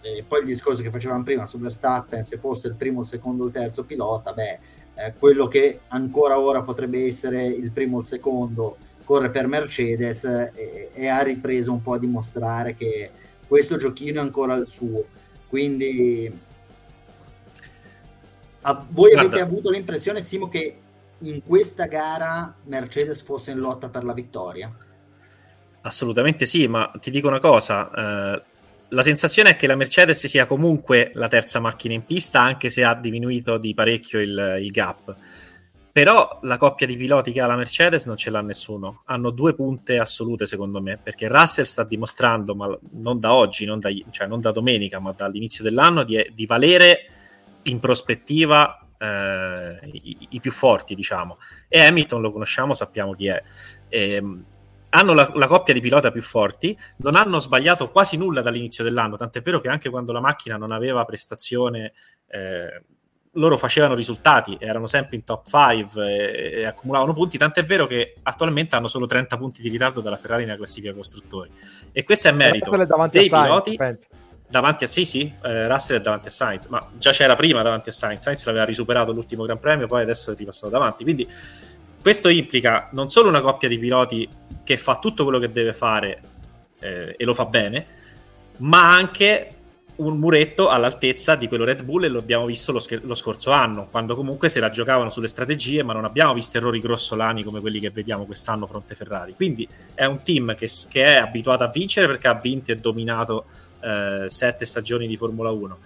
E poi il discorso che facevamo prima su Verstappen, se fosse il primo, il secondo il terzo pilota, beh, eh, quello che ancora ora potrebbe essere il primo o il secondo corre per Mercedes e, e ha ripreso un po' a dimostrare che questo giochino è ancora il suo. Quindi a, voi Guarda. avete avuto l'impressione, Simo, che in questa gara Mercedes fosse in lotta per la vittoria? Assolutamente sì, ma ti dico una cosa, eh, la sensazione è che la Mercedes sia comunque la terza macchina in pista, anche se ha diminuito di parecchio il, il gap. Però la coppia di piloti che ha la Mercedes non ce l'ha nessuno. Hanno due punte assolute, secondo me, perché Russell sta dimostrando, ma non da oggi, non da, cioè non da domenica, ma dall'inizio dell'anno, di, di valere in prospettiva eh, i, i, più forti, diciamo. E Hamilton lo conosciamo, sappiamo chi è. E, ehm, hanno la, la, coppia di pilota più forti, non hanno sbagliato quasi nulla dall'inizio dell'anno, tant'è vero che anche quando la macchina non aveva prestazione, eh, loro facevano risultati, erano sempre in top 5 e, e, accumulavano punti, tant'è vero che attualmente hanno solo 30 punti di ritardo dalla Ferrari nella classifica costruttori. E questo è merito dei piloti. Sainz, davanti a sì, sì, eh, Russell è davanti a Sainz, ma già c'era prima davanti a Sainz, Sainz l'aveva risuperato l'ultimo Gran Premio, poi adesso è ripassato davanti, quindi questo implica non solo una coppia di piloti che fa tutto quello che deve fare eh, e lo fa bene, ma anche un muretto all'altezza di quello Red Bull e lo abbiamo visto lo, lo, scorso anno, quando comunque se la giocavano sulle strategie, ma non abbiamo visto errori grossolani come quelli che vediamo quest'anno fronte Ferrari. Quindi è un team che, che è abituato a vincere perché ha vinto e dominato eh, sette stagioni di Formula 1.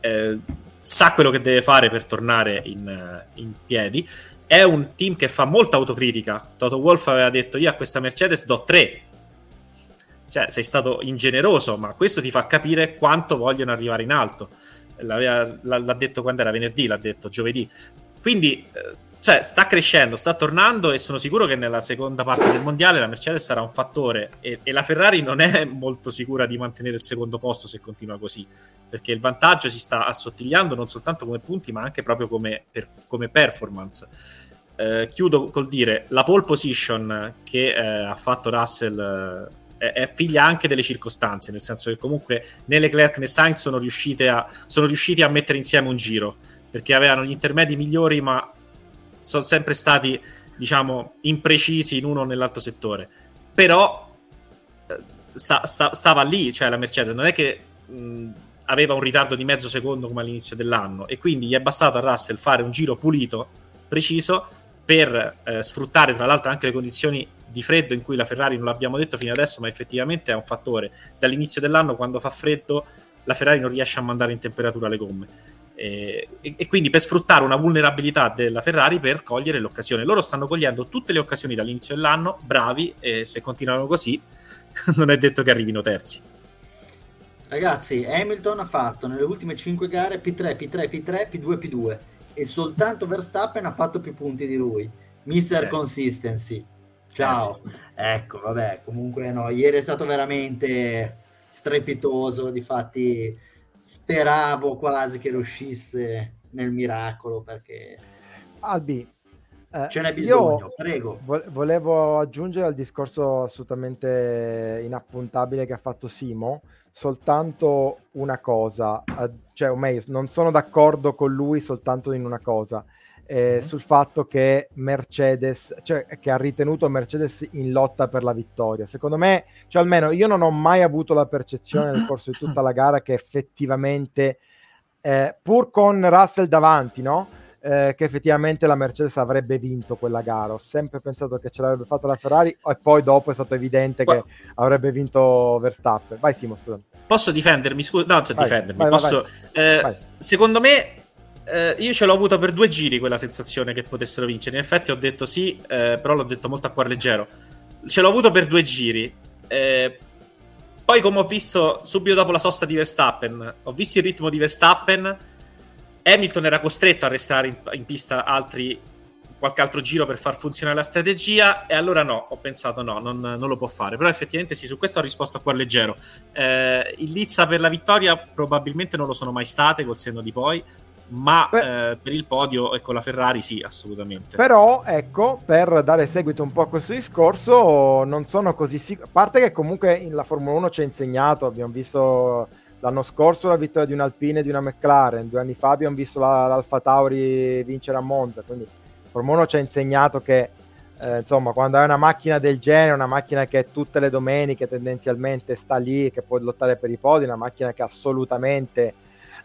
Eh, sa quello che deve fare per tornare in, in piedi. È un team che fa molta autocritica. Toto Wolff aveva detto: Io a questa Mercedes do tre cioè sei stato ingeneroso, ma questo ti fa capire quanto vogliono arrivare in alto. L'aveva, l'ha detto quando era venerdì, l'ha detto giovedì. Quindi, eh, cioè, sta crescendo, sta tornando e sono sicuro che nella seconda parte del mondiale la Mercedes sarà un fattore e, e la Ferrari non è molto sicura di mantenere il secondo posto se continua così, perché il vantaggio si sta assottigliando non soltanto come punti, ma anche proprio come, per, come performance. Eh, chiudo col dire la pole position che eh, ha fatto Russell eh, è figlia anche delle circostanze, nel senso che comunque né Leclerc né Sainz sono, a, sono riusciti a mettere insieme un giro, perché avevano gli intermedi migliori, ma sono sempre stati, diciamo, imprecisi in uno o nell'altro settore. Però eh, sta, sta, stava lì, cioè la Mercedes, non è che mh, aveva un ritardo di mezzo secondo come all'inizio dell'anno, e quindi gli è bastato a Russell fare un giro pulito, preciso, per eh, sfruttare tra l'altro anche le condizioni di freddo in cui la Ferrari non l'abbiamo detto fino adesso, ma effettivamente è un fattore. Dall'inizio dell'anno, quando fa freddo, la Ferrari non riesce a mandare in temperatura le gomme. E, e, quindi per sfruttare una vulnerabilità della Ferrari per cogliere l'occasione. Loro stanno cogliendo tutte le occasioni dall'inizio dell'anno, bravi, e se continuano così (laughs) non è detto che arrivino terzi. Ragazzi, Hamilton ha fatto nelle ultime 5 gare P3, P3, P3, P2, P2 e soltanto Verstappen ha fatto più punti di lui. Mister okay. Consistency. Ciao. Eh sì. Ecco, vabbè, comunque no, ieri è stato veramente strepitoso, difatti speravo quasi che riuscisse nel miracolo perché Albi eh, ce n'è bisogno, prego. volevo aggiungere al discorso assolutamente inappuntabile che ha fatto Simo soltanto una cosa, cioè o meglio, non sono d'accordo con lui soltanto in una cosa eh, mm-hmm. sul fatto che Mercedes, cioè che ha ritenuto Mercedes in lotta per la vittoria. Secondo me, cioè almeno io non ho mai avuto la percezione nel corso di tutta la gara che effettivamente, eh, pur con Russell davanti, no? Eh, che effettivamente la Mercedes avrebbe vinto quella gara. Ho sempre pensato che ce l'avrebbe fatta la Ferrari e poi dopo è stato evidente che avrebbe vinto Verstappen. Vai Simo, scusa. Posso difendermi? Scusa, no, cioè vai, difendermi. Vai, Posso, vai, eh, secondo me eh, io ce l'ho avuta per due giri quella sensazione che potessero vincere. In effetti ho detto sì, eh, però l'ho detto molto a cuore leggero. Ce l'ho avuto per due giri. Eh, poi, come ho visto subito dopo la sosta di Verstappen, ho visto il ritmo di Verstappen. Hamilton era costretto a restare in, in pista altri qualche altro giro per far funzionare la strategia e allora no, ho pensato no, non, non lo può fare, però effettivamente sì, su questo ho risposto a cuore leggero. Eh, il Lizza per la vittoria probabilmente non lo sono mai state col senno di poi, ma eh, per il podio e con la Ferrari sì, assolutamente. Però ecco, per dare seguito un po' a questo discorso, non sono così sicuro, a parte che comunque la Formula 1 ci ha insegnato, abbiamo visto l'anno scorso la vittoria di un Alpine e di una McLaren, due anni fa abbiamo visto la, l'Alfa Tauri vincere a Monza, quindi Formula 1 ci ha insegnato che eh, insomma quando hai una macchina del genere, una macchina che tutte le domeniche tendenzialmente sta lì, che può lottare per i podi, una macchina che assolutamente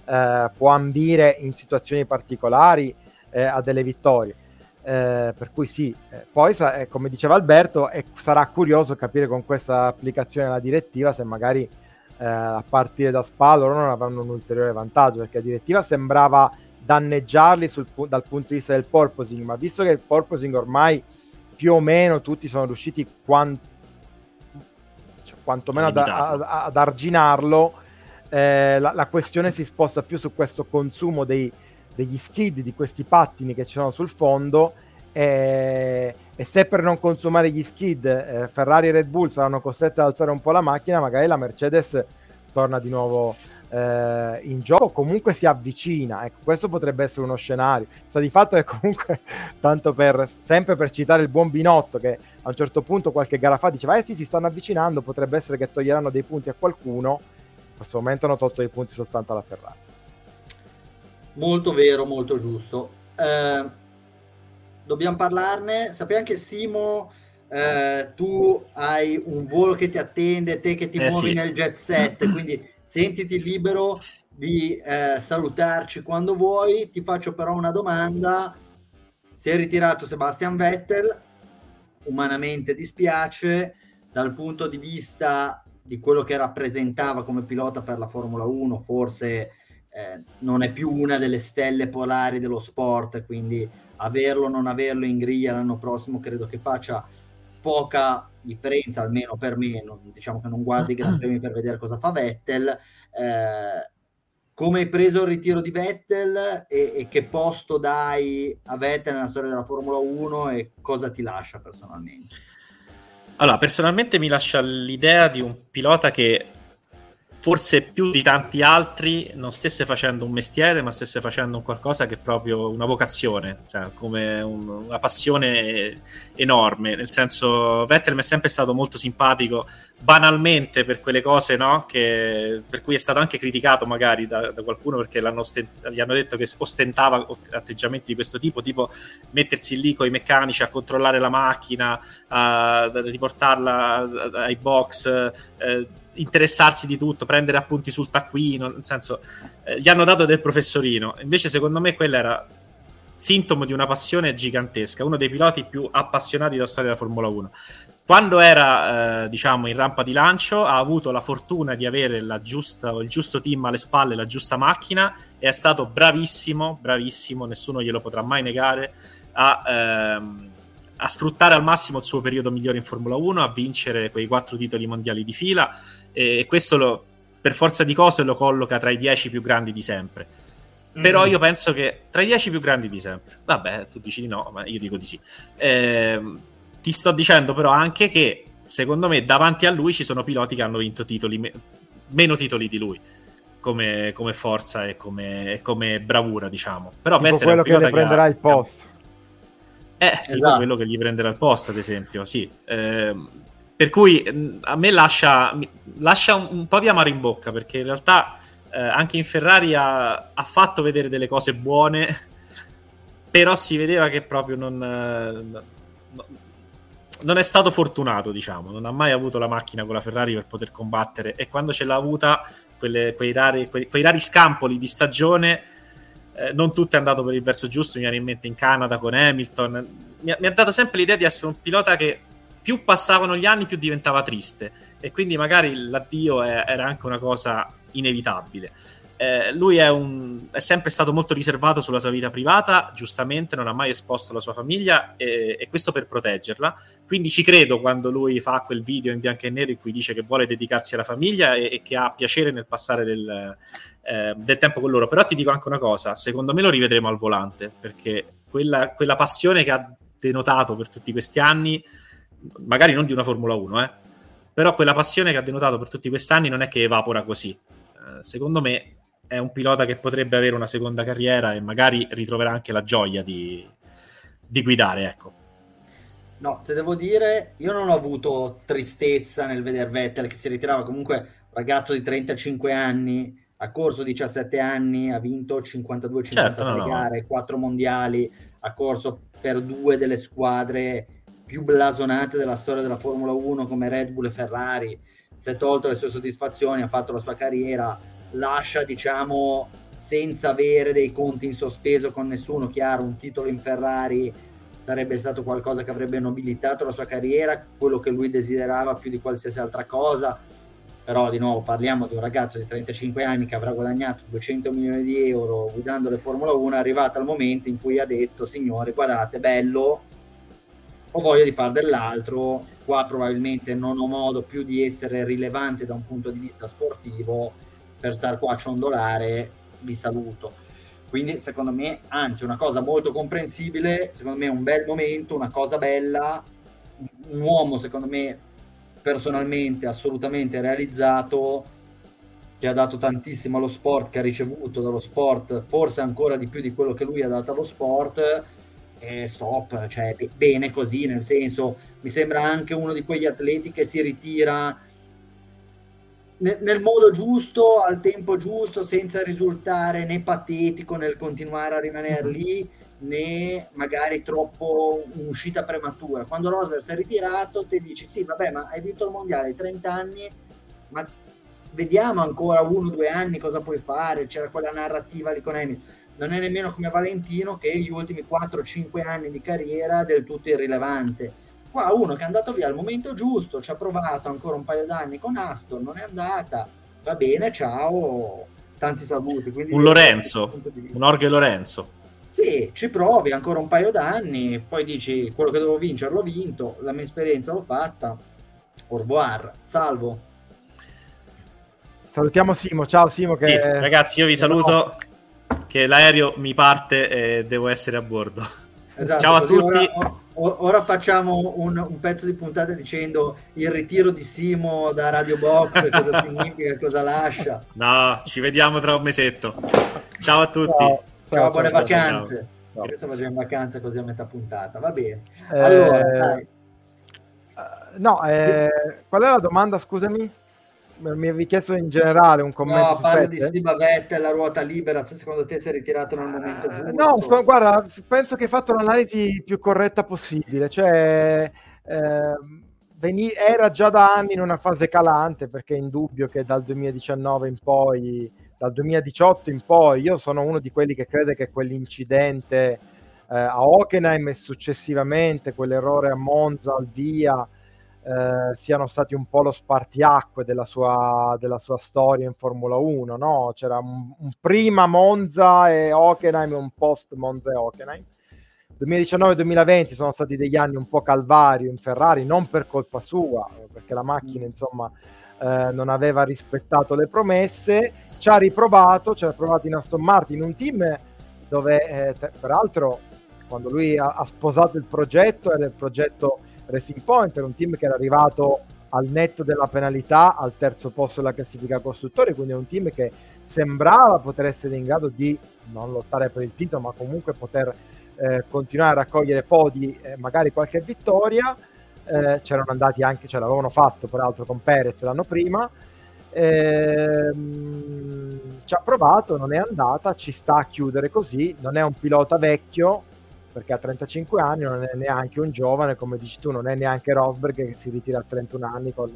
eh, può ambire in situazioni particolari eh, a delle vittorie. Eh, per cui sì, eh, poi sa- come diceva Alberto, sarà curioso capire con questa applicazione della direttiva se magari a partire da Spa loro non avranno un ulteriore vantaggio perché la direttiva sembrava danneggiarli sul, dal punto di vista del porpoising, ma visto che il porpoising ormai più o meno tutti sono riusciti quant, cioè, quantomeno ad, ad, ad, arginarlo, eh, la, la, questione si sposta più su questo consumo dei, degli skid, di questi pattini che ci sono sul fondo. E, e se per non consumare gli skid eh, Ferrari e Red Bull saranno costrette ad alzare un po' la macchina, magari la Mercedes torna di nuovo eh, in gioco, comunque si avvicina. Ecco, questo potrebbe essere uno scenario. Sta di fatto che comunque, (laughs) tanto per sempre per citare il buon Binotto, che a un certo punto qualche gara fa diceva: Eh sì, si stanno avvicinando, potrebbe essere che toglieranno dei punti a qualcuno. In questo momento hanno tolto dei punti soltanto alla Ferrari. Molto vero, molto giusto. Eh, dobbiamo parlarne. Sappiamo che Simo eh, tu hai un volo che ti attende, te che ti eh, muovi sì. nel jet set, quindi sentiti libero di eh, salutarci quando vuoi. Ti faccio però una domanda. Si è ritirato Sebastian Vettel, umanamente dispiace, dal punto di vista di quello che rappresentava come pilota per la Formula 1, forse eh, non è più una delle stelle polari dello sport, quindi averlo o non averlo in griglia l'anno prossimo credo che faccia poca differenza, almeno per me, non, diciamo che non guardi i Gran Premi per vedere cosa fa Vettel. Eh, come hai preso il ritiro di Vettel e, e, che posto dai a Vettel nella storia della Formula 1 e cosa ti lascia personalmente? Allora, personalmente mi lascia l'idea di un pilota che forse più di tanti altri non stesse facendo un mestiere, ma stesse facendo un qualcosa che è proprio una vocazione, cioè come un, una passione enorme. Nel senso, Vettel mi è sempre stato molto simpatico, banalmente per quelle cose no? che, per cui è stato anche criticato magari da, da qualcuno perché ostent- gli hanno detto che ostentava atteggiamenti di questo tipo, tipo mettersi lì con i meccanici a controllare la macchina, a riportarla ai box. Eh, interessarsi di tutto, prendere appunti sul taccuino, nel senso, eh, gli hanno dato del professorino. Invece, secondo me, quella era sintomo di una passione gigantesca, uno dei piloti più appassionati della storia della Formula 1. Quando era, eh, diciamo, in rampa di lancio, ha avuto la fortuna di avere la giusta, il giusto team alle spalle, la giusta macchina, e è stato bravissimo, bravissimo, nessuno glielo potrà mai negare, a... Ehm, a sfruttare al massimo il suo periodo migliore in Formula 1, a vincere quei quattro titoli mondiali di fila e questo lo, per forza di cose lo colloca tra i dieci più grandi di sempre. Mm. Però io penso che tra i dieci più grandi di sempre, vabbè, tu dici di no, ma io dico di sì. Eh, ti sto dicendo però anche che secondo me davanti a lui ci sono piloti che hanno vinto titoli me- meno titoli di lui. Come, come forza e come, come, bravura, diciamo. Però tipo Vettel quello che le prenderà il posto. Eh, esatto. quello che gli prenderà il posto, ad esempio, sì. Eh, per cui mm, a me lascia, lascia un, un, po' di amaro in bocca, perché in realtà eh, anche in Ferrari ha, ha, fatto vedere delle cose buone, (laughs) però si vedeva che proprio non, eh, non è stato fortunato, diciamo, non ha mai avuto la macchina con la Ferrari per poter combattere. E quando ce l'ha avuta, quelle, quei, rari, quei, quei rari scampoli di stagione eh, non tutto è andato per il verso giusto, mi viene in mente in Canada con Hamilton, mi ha, mi ha, dato sempre l'idea di essere un pilota che più passavano gli anni più diventava triste. E quindi magari l'addio è, era anche una cosa inevitabile. Eh, lui è, un, è, sempre stato molto riservato sulla sua vita privata, giustamente non ha mai esposto la sua famiglia e, e, questo per proteggerla. Quindi ci credo quando lui fa quel video in bianco e nero in cui dice che vuole dedicarsi alla famiglia e, e che ha piacere nel passare del, eh, del, tempo con loro. Però ti dico anche una cosa, secondo me lo rivedremo al volante, perché quella, quella passione che ha denotato per tutti questi anni, magari non di una Formula 1, eh, però quella passione che ha denotato per tutti questi anni non è che evapora così. Eh, secondo me è un pilota che potrebbe avere una seconda carriera e magari ritroverà anche la gioia di, di guidare, ecco. No, se devo dire, io non ho avuto tristezza nel vedere Vettel che si ritirava comunque un ragazzo di 35 anni, ha corso 17 anni, ha vinto 52-53 certo, no, gare, no. 4 mondiali, ha corso per due delle squadre più blasonate della storia della Formula 1 come Red Bull e Ferrari, si è tolto le sue soddisfazioni, ha fatto la sua carriera, lascia diciamo senza avere dei conti in sospeso con nessuno, chiaro, un titolo in Ferrari sarebbe stato qualcosa che avrebbe nobilitato la sua carriera, quello che lui desiderava più di qualsiasi altra cosa, però di nuovo parliamo di un ragazzo di 35 anni che avrà guadagnato 200 milioni di euro guidando le Formula 1, è arrivato al momento in cui ha detto signore guardate bello, ho voglia di fare dell'altro, qua probabilmente non ho modo più di essere rilevante da un punto di vista sportivo, per star qua a ciondolare, vi saluto. Quindi secondo me, anzi, una cosa molto comprensibile, secondo me un bel momento, una cosa bella, un uomo secondo me personalmente assolutamente realizzato, che ha dato tantissimo allo sport, che ha ricevuto dallo sport, forse ancora di più di quello che lui ha dato allo sport, e stop, cioè bene così, nel senso, mi sembra anche uno di quegli atleti che si ritira nel, modo giusto, al tempo giusto, senza risultare né patetico nel continuare a rimanere mm-hmm. lì, né magari troppo un'uscita prematura. Quando Rosberg si è ritirato, ti dici sì, vabbè, ma hai vinto il mondiale ai 30 anni, ma vediamo ancora uno o due anni cosa puoi fare. C'era quella narrativa lì con Hamilton. Non è nemmeno come Valentino che gli ultimi 4-5 anni di carriera del tutto irrilevante Qua uno che è andato via al momento giusto, ci ha provato ancora un paio d'anni con Aston, non è andata, va bene, ciao, tanti saluti. Quindi un Lorenzo, un Orge Lorenzo. Sì, ci provi ancora un paio d'anni, poi dici quello che devo vincere l'ho vinto, la mia esperienza l'ho fatta. Revoir, salvo. Salutiamo Simo, ciao Simo. Che... Sì, ragazzi, io vi saluto, che l'aereo mi parte e devo essere a bordo. Esatto, ciao a tutti. Ora, ora facciamo un, un, pezzo di puntata dicendo il ritiro di Simo da Radio Box, cosa (laughs) significa, cosa lascia. No, ci vediamo tra un mesetto. Ciao a tutti. Ciao, ciao, ciao buone ciao, vacanze. Ciao. Adesso facciamo vacanze così a metà puntata, va bene. Eh, allora, dai. No, eh, qual è la domanda, scusami? Mi avevi chiesto in generale un commento. No, parlo di Steve Vettel, la ruota libera, se secondo te si è ritirato nel momento uh, giusto. No, so, guarda, penso che hai fatto l'analisi più corretta possibile, cioè eh, veni- era già da anni in una fase calante, perché è indubbio che dal 2019 in poi, dal 2018 in poi, io sono uno di quelli che crede che quell'incidente eh, a Hockenheim e successivamente quell'errore a Monza al via eh, siano stati un po' lo spartiacque della sua, della sua storia in Formula 1. No? C'era un, un, prima Monza e Hockenheim e un post Monza e Hockenheim. 2019-2020 sono stati degli anni un po' calvario in Ferrari, non per colpa sua, perché la macchina insomma eh, non aveva rispettato le promesse. Ci ha riprovato, ci ha provato in Aston Martin, un team dove eh, te, peraltro quando lui ha, ha sposato il progetto era il progetto Racing Point era un team che era arrivato al netto della penalità al terzo posto della classifica costruttori, quindi è un team che sembrava poter essere in grado di non lottare per il titolo, ma comunque poter eh, continuare a raccogliere podi e magari qualche vittoria. Eh, c'erano andati anche, ce l'avevano fatto peraltro con Perez l'anno prima. Ehm, ci ha provato, non è andata, ci sta a chiudere così. Non è un pilota vecchio, perché a 35 anni non è neanche un giovane, come dici tu, non è neanche Rosberg che si ritira a 31 anni col,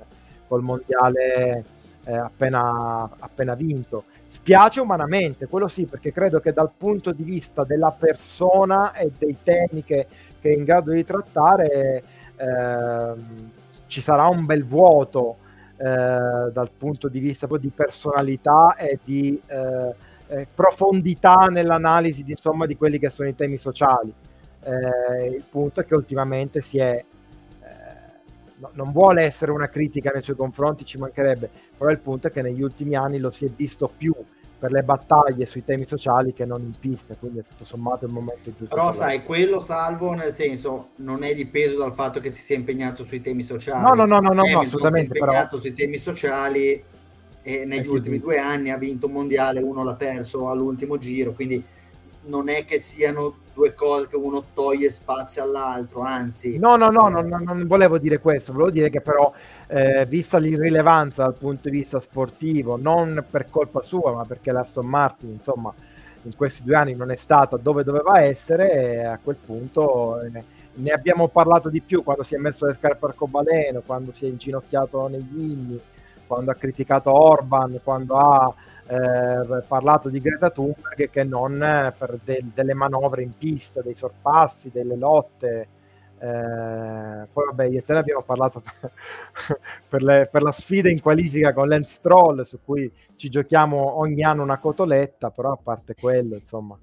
col mondiale eh, appena, appena vinto. Spiace umanamente, quello sì, perché credo che dal punto di vista della persona e dei temi che, è in grado di trattare eh, ci sarà un bel vuoto eh, dal punto di vista di personalità e di eh, eh, profondità nell'analisi di, insomma, di quelli che sono i temi sociali. Eh, il punto è che ultimamente si è no, non vuole essere una critica nei suoi confronti, ci mancherebbe, però il punto è che negli ultimi anni lo si è visto più per le battaglie sui temi sociali che non in pista, quindi è tutto sommato il momento giusto. Però sai, loro. quello salvo nel senso non è dipeso dal fatto che si sia impegnato sui temi sociali. No, no, no, no, no, no assolutamente. Si è impegnato però... sui temi sociali e negli eh ultimi sì. due anni ha vinto un mondiale, uno l'ha perso all'ultimo giro, quindi non è che siano due cose che uno toglie spazio all'altro, anzi... No, no, no, no, no non volevo dire questo, volevo dire che però, eh, vista l'irrilevanza dal punto di vista sportivo, non per colpa sua, ma perché l'Aston Martin, insomma, in questi due anni non è stata dove doveva essere, a quel punto eh, ne abbiamo parlato di più quando si è messo le scarpe arcobaleno, quando si è inginocchiato negli inni, quando ha criticato Orban, quando ha eh, parlato di Greta Thunberg che non per de- delle manovre in pista, dei sorpassi, delle lotte. Eh, poi vabbè, io e te ne abbiamo parlato per, (laughs) per, le, per, la sfida in qualifica con Lance Stroll, su cui ci giochiamo ogni anno una cotoletta, però a parte quello, insomma.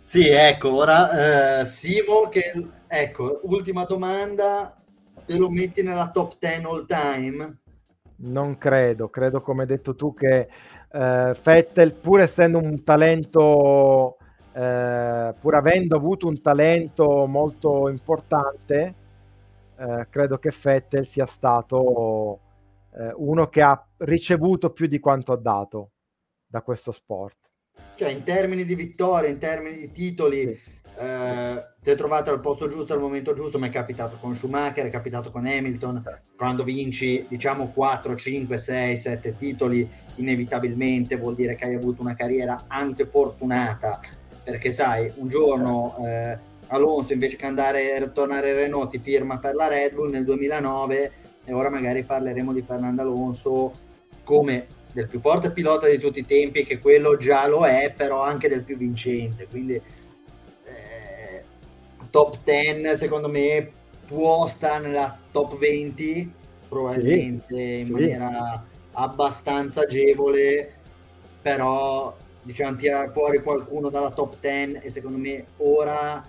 Sì, ecco, ora eh, Simo, che ecco, ultima domanda, te lo metti nella top 10 all time? Non credo, credo come hai detto tu che eh, Fettel, pur essendo un talento, eh, pur avendo avuto un talento molto importante, eh, credo che Fettel sia stato eh, uno che ha ricevuto più di quanto ha dato da questo sport. Cioè in termini di vittorie, in termini di titoli, sì eh, ti è trovato al posto giusto al momento giusto, mi è capitato con Schumacher, è capitato con Hamilton, quando vinci diciamo 4, 5, 6, 7 titoli, inevitabilmente vuol dire che hai avuto una carriera anche fortunata, perché sai, un giorno eh, Alonso invece che andare tornare in Renault ti firma per la Red Bull nel 2009 e ora magari parleremo di Fernando Alonso come del più forte pilota di tutti i tempi, che quello già lo è, però anche del più vincente, quindi top 10 secondo me può stare nella top 20 probabilmente sì, in sì. maniera abbastanza agevole però diciamo tirare fuori qualcuno dalla top 10 e secondo me ora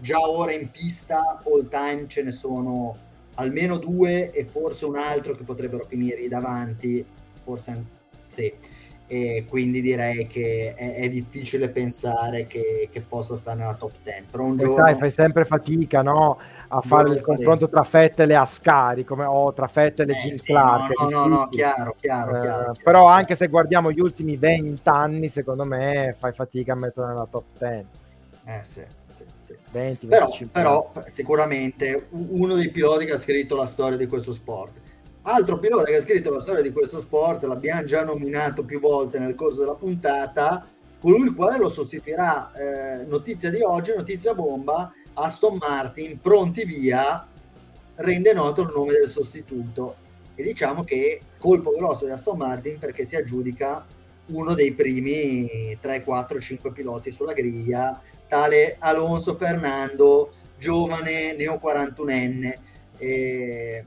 già ora in pista all time ce ne sono almeno due e forse un altro che potrebbero finire davanti forse sì e quindi direi che è, è difficile pensare che, che, possa stare nella top 10 però un giorno... sai, fai sempre fatica no? a fare il confronto tra Fettel e Ascari come, o tra Fettel e eh, Jim sì, Clark no, no, no, chiaro, chiaro, eh, chiaro, chiaro però chiaro. anche se guardiamo gli ultimi 20 anni secondo me fai fatica a metterlo nella top 10 eh sì, sì, sì. 20, però, però sicuramente uno dei piloti che ha scritto la storia di questo sport Altro pilota che ha scritto la storia di questo sport, l'abbiamo già nominato più volte nel corso della puntata, colui il quale lo sostituirà. Eh, notizia di oggi, notizia bomba, Aston Martin, pronti via, rende noto il nome del sostituto. E diciamo che colpo grosso di Aston Martin perché si aggiudica uno dei primi 3, 4, 5 piloti sulla griglia, tale Alonso Fernando, giovane neo 41enne. E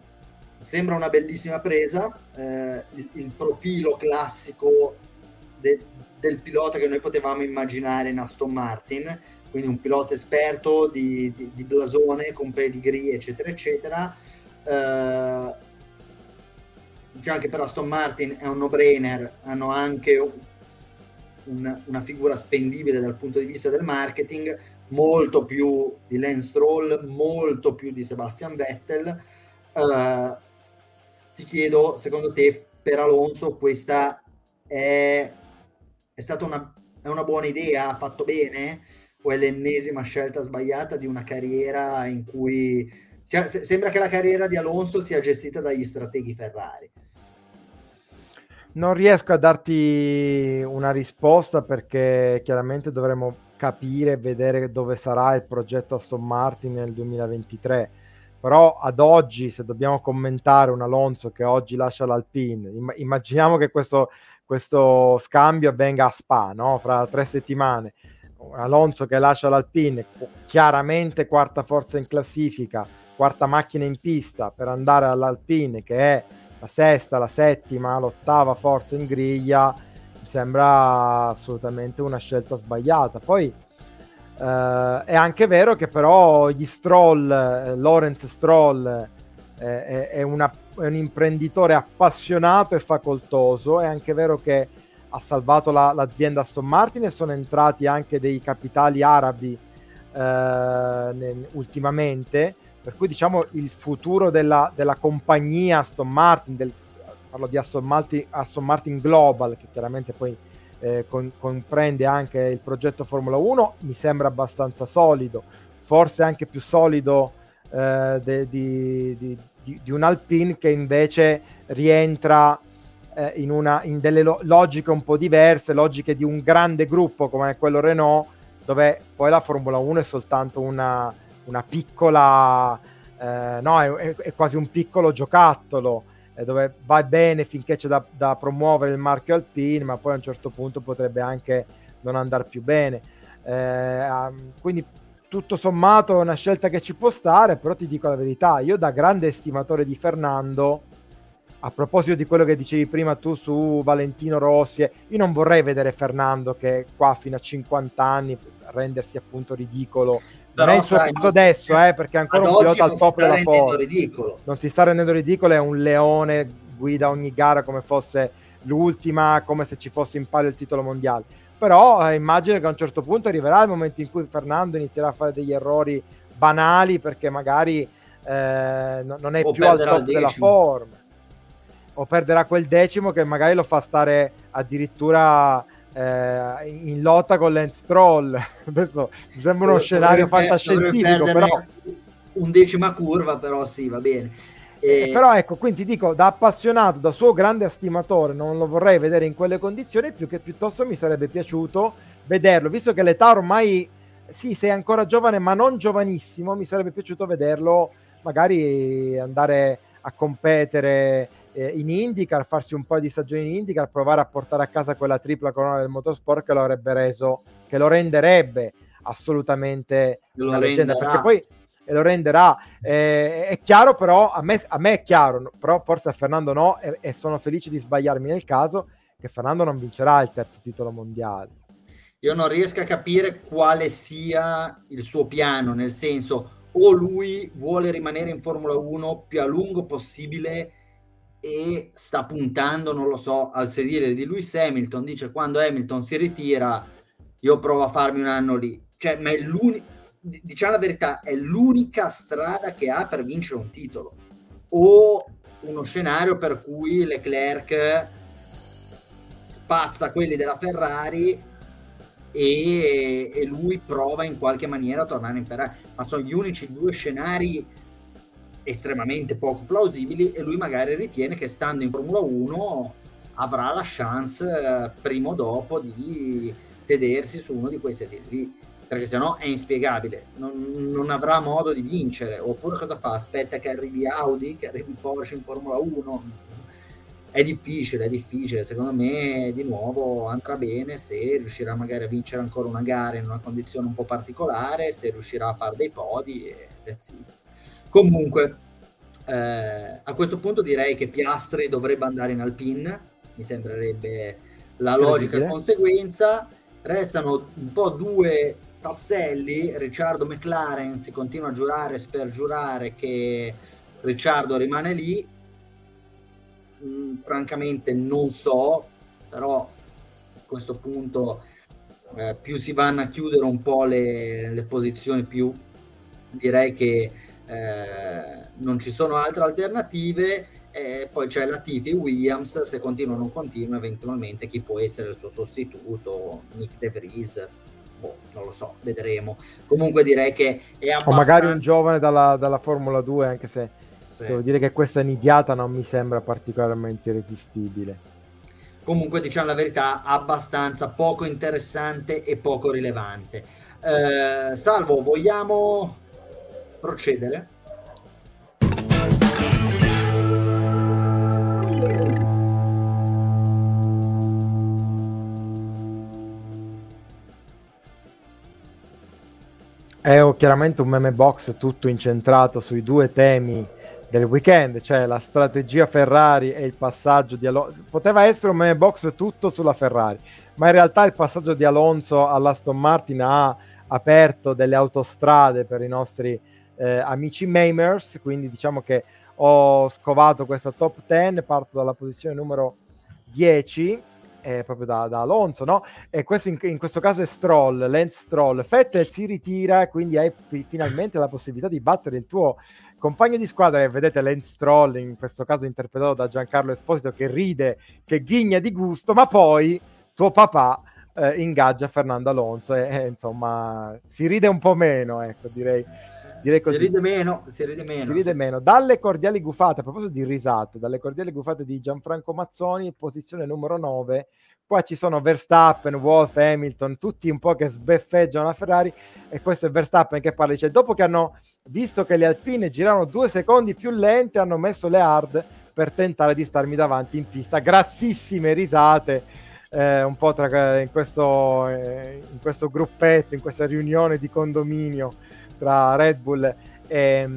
sembra una bellissima presa, eh, il, il, profilo classico de, del pilota che noi potevamo immaginare in Aston Martin, quindi un pilota esperto di, di, di blasone con pedigree eccetera eccetera. Eh, diciamo che per Aston Martin è un no-brainer, hanno anche un, una figura spendibile dal punto di vista del marketing, molto più di Lance Stroll, molto più di Sebastian Vettel. Uh, ti chiedo, secondo te, per Alonso questa è, è stata una, è una buona idea? Ha fatto bene? O è l'ennesima scelta sbagliata di una carriera in cui... Cioè, se, sembra che la carriera di Alonso sia gestita dagli strateghi Ferrari. Non riesco a darti una risposta perché chiaramente dovremo capire vedere dove sarà il progetto Aston Martin nel 2023 però ad oggi se dobbiamo commentare un Alonso che oggi lascia l'Alpine imm- immaginiamo che questo, questo, scambio avvenga a Spa no? fra tre settimane Alonso che lascia l'Alpine chiaramente quarta forza in classifica quarta macchina in pista per andare all'Alpine che è la sesta, la settima, l'ottava forza in griglia, mi sembra assolutamente una scelta sbagliata. Poi eh, è anche vero che però gli Stroll, eh, Lawrence Stroll, eh, è, è, una, è, un imprenditore appassionato e facoltoso, è anche vero che ha salvato la, l'azienda Aston Martin e sono entrati anche dei capitali arabi eh, nel, ultimamente, per cui diciamo il futuro della, della compagnia Aston Martin, del, parlo di Aston Martin, Aston Martin Global, che chiaramente poi eh, con, comprende anche il progetto Formula 1, mi sembra abbastanza solido, forse anche più solido eh, de, di, di, di, di, un Alpine che invece rientra eh, in, una, in delle lo- logiche un po' diverse, logiche di un grande gruppo come quello Renault, dove poi la Formula 1 è soltanto una, una piccola, eh, no, è, è, quasi un piccolo giocattolo eh, dove va bene finché c'è da, da, promuovere il marchio Alpine, ma poi a un certo punto potrebbe anche non andare più bene. Eh, quindi tutto sommato è una scelta che ci può stare, però ti dico la verità, io da grande estimatore di Fernando, a proposito di quello che dicevi prima tu su Valentino Rossi, io non vorrei vedere Fernando che qua fino a 50 anni rendersi appunto ridicolo non è il suo sai, caso adesso, eh, perché è ancora un pilota al top della forza. Non si sta rendendo ridicolo, è un leone, guida ogni gara come fosse l'ultima, come se ci fosse in palio il titolo mondiale. Però eh, immagino che a un certo punto arriverà il momento in cui Fernando inizierà a fare degli errori banali perché magari eh, non è o più al top della forma. O perderà quel decimo che magari lo fa stare addirittura eh, in lotta con Lance Troll. Questo (laughs) mi sembra uno scenario fantascientifico, però... Undecima curva, però sì, va bene. E... Eh, però ecco, quindi ti dico, da appassionato, da suo grande estimatore, non lo vorrei vedere in quelle condizioni, più che piuttosto mi sarebbe piaciuto vederlo, visto che l'età ormai, sì, sei ancora giovane, ma non giovanissimo, mi sarebbe piaciuto vederlo magari andare a competere eh, in IndyCar, farsi un po' di stagioni in IndyCar, provare a portare a casa quella tripla corona del motorsport che lo avrebbe reso, che lo renderebbe assolutamente lo una leggenda, perché poi lo renderà. Eh, è chiaro però, a me, a me, è chiaro, però forse a Fernando no, e, e sono felice di sbagliarmi nel caso, che Fernando non vincerà il terzo titolo mondiale. Io non riesco a capire quale sia il suo piano, nel senso o lui vuole rimanere in Formula 1 più a lungo possibile e sta puntando, non lo so, al sedile di Lewis Hamilton. Dice quando Hamilton si ritira, io provo a farmi un anno lì. Cioè, ma è l'unica, diciamo la verità, è l'unica strada che ha per vincere un titolo. O uno scenario per cui Leclerc spazza quelli della Ferrari e, e lui prova in qualche maniera a tornare in Ferrari. Ma sono gli unici due scenari estremamente poco plausibili e lui magari ritiene che stando in Formula 1 avrà la chance eh, prima o dopo di sedersi su uno di quei sedili lì perché sennò è inspiegabile non, non, avrà modo di vincere. Oppure cosa fa? aspetta che arrivi Audi che arrivi Porsche in Formula 1 è difficile, è difficile. Secondo me di nuovo andrà bene se riuscirà magari a vincere ancora una gara in una condizione un po' particolare se riuscirà a fare dei podi e that's it Comunque, eh, a questo punto direi che Piastri dovrebbe andare in Alpine, mi sembrerebbe la logica conseguenza. Restano un po' due tasselli, Ricciardo McLaren si continua a giurare e spergiurare che Ricciardo rimane lì, mm, francamente non so, però a questo punto eh, più si vanno a chiudere un po' le, le posizioni, più direi che eh, non ci sono altre alternative e poi c'è la Tiffy Williams se continua o non continua eventualmente chi può essere il suo sostituto Nick De Vries. Boh, non lo so, vedremo. Comunque direi che è abbastanza... o magari un giovane dalla, dalla Formula 2 anche se sì. devo dire che questa inidiata non mi sembra particolarmente irresistibile. Comunque diciamo la verità abbastanza poco interessante e poco rilevante. Eh, Salvo vogliamo procedere. È chiaramente un meme box tutto incentrato sui due temi del weekend, cioè la strategia Ferrari e il passaggio di Alonso. Poteva essere un meme box tutto sulla Ferrari, ma in realtà il passaggio di Alonso all'Aston Martin ha aperto delle autostrade per i nostri eh, amici Mamers, quindi diciamo che ho scovato questa top 10, parto dalla posizione numero 10 eh, proprio da, da, Alonso, no? E questo in, in, questo caso è Stroll, Lance Stroll. Vettel si ritira, quindi hai p- finalmente la possibilità di battere il tuo compagno di squadra. E vedete Lance Stroll, in questo caso interpretato da Giancarlo Esposito, che ride, che ghigna di gusto, ma poi tuo papà eh, ingaggia Fernando Alonso e, e insomma si ride un po' meno, ecco, direi direi così. Si ride meno, si ride meno. Si ride sì. meno. Dalle cordiali gufate, a proposito di risate, dalle cordiali gufate di Gianfranco Mazzoni, posizione numero 9. Qua ci sono Verstappen, Wolf, Hamilton, tutti un po' che sbeffeggiano la Ferrari e questo è Verstappen che parla, dice dopo che hanno visto che le Alpine giravano due secondi più lente, hanno messo le hard per tentare di starmi davanti in pista. Grassissime risate, eh, un po' tra, in, questo, eh, in questo gruppetto, in questa riunione di condominio tra Red Bull e,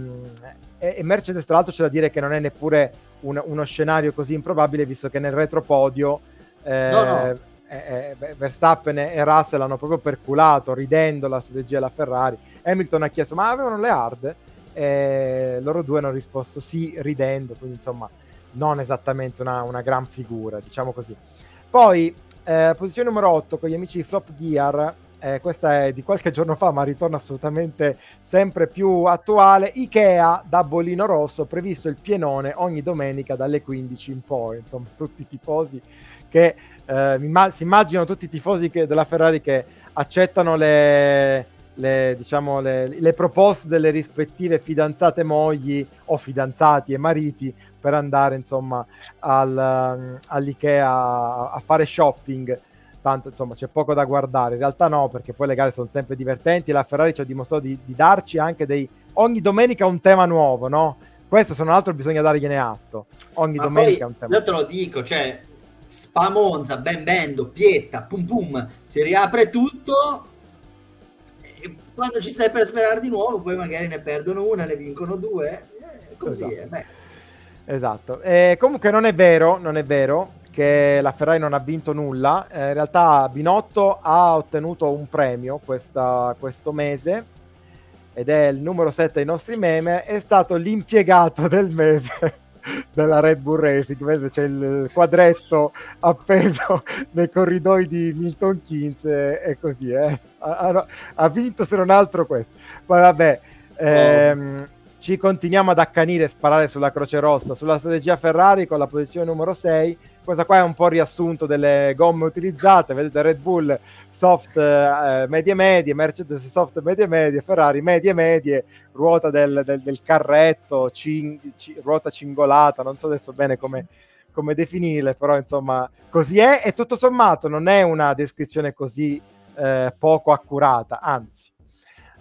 e, e, Mercedes. Tra l'altro c'è da dire che non è neppure un, uno scenario così improbabile, visto che nel retropodio eh, no, no. Eh, eh, Verstappen e Russell hanno proprio perculato, ridendo la strategia della Ferrari. Hamilton ha chiesto, ma avevano le hard? E loro due hanno risposto sì, ridendo, quindi insomma non esattamente una, una gran figura, diciamo così. Poi, eh, posizione numero 8 con gli amici di Flop Gear, eh, questa è di qualche giorno fa, ma ritorna assolutamente sempre più attuale. Ikea da Bolino Rosso, previsto il pienone ogni domenica dalle 15 in poi. Insomma, tutti i tifosi che eh, si immaginano tutti i tifosi che, della Ferrari che accettano le, le, diciamo, le, le, proposte delle rispettive fidanzate mogli o fidanzati e mariti per andare insomma al, all'Ikea a, a fare shopping tanto insomma c'è poco da guardare. In realtà no, perché poi le gare sono sempre divertenti e la Ferrari ci ha dimostrato di, di darci anche dei... ogni domenica un tema nuovo, no? Questo se non altro bisogna dargliene atto. Ogni Ma domenica un tema. Io te lo dico, cioè Spamonza, Ben Ben, doppietta, pum pum, si riapre tutto e quando ci stai per sperare di nuovo poi magari ne perdono una, ne vincono due, eh, così esatto. è. Beh. Esatto. Eh, comunque non è vero, non è vero che la Ferrari non ha vinto nulla. Eh, in realtà Binotto ha ottenuto un premio questa, questo mese ed è il numero 7 dei nostri meme, è stato l'impiegato del mese (laughs) della Red Bull Racing, Vedete, c'è il quadretto appeso (laughs) nei corridoi di Milton Keynes e, così, eh. ha, ha, vinto se non altro questo. Poi vabbè, ehm, oh. Ci continuiamo ad accanire e sparare sulla Croce Rossa, sulla strategia Ferrari con la posizione numero 6, questa qua è un po' riassunto delle gomme utilizzate, vedete Red Bull soft eh, medie medie, Mercedes soft medie medie, Ferrari medie medie, ruota del, del, del carretto, cing, c- ruota cingolata, non so adesso bene come, come definirle, però insomma così è. E tutto sommato non è una descrizione così eh, poco accurata, anzi.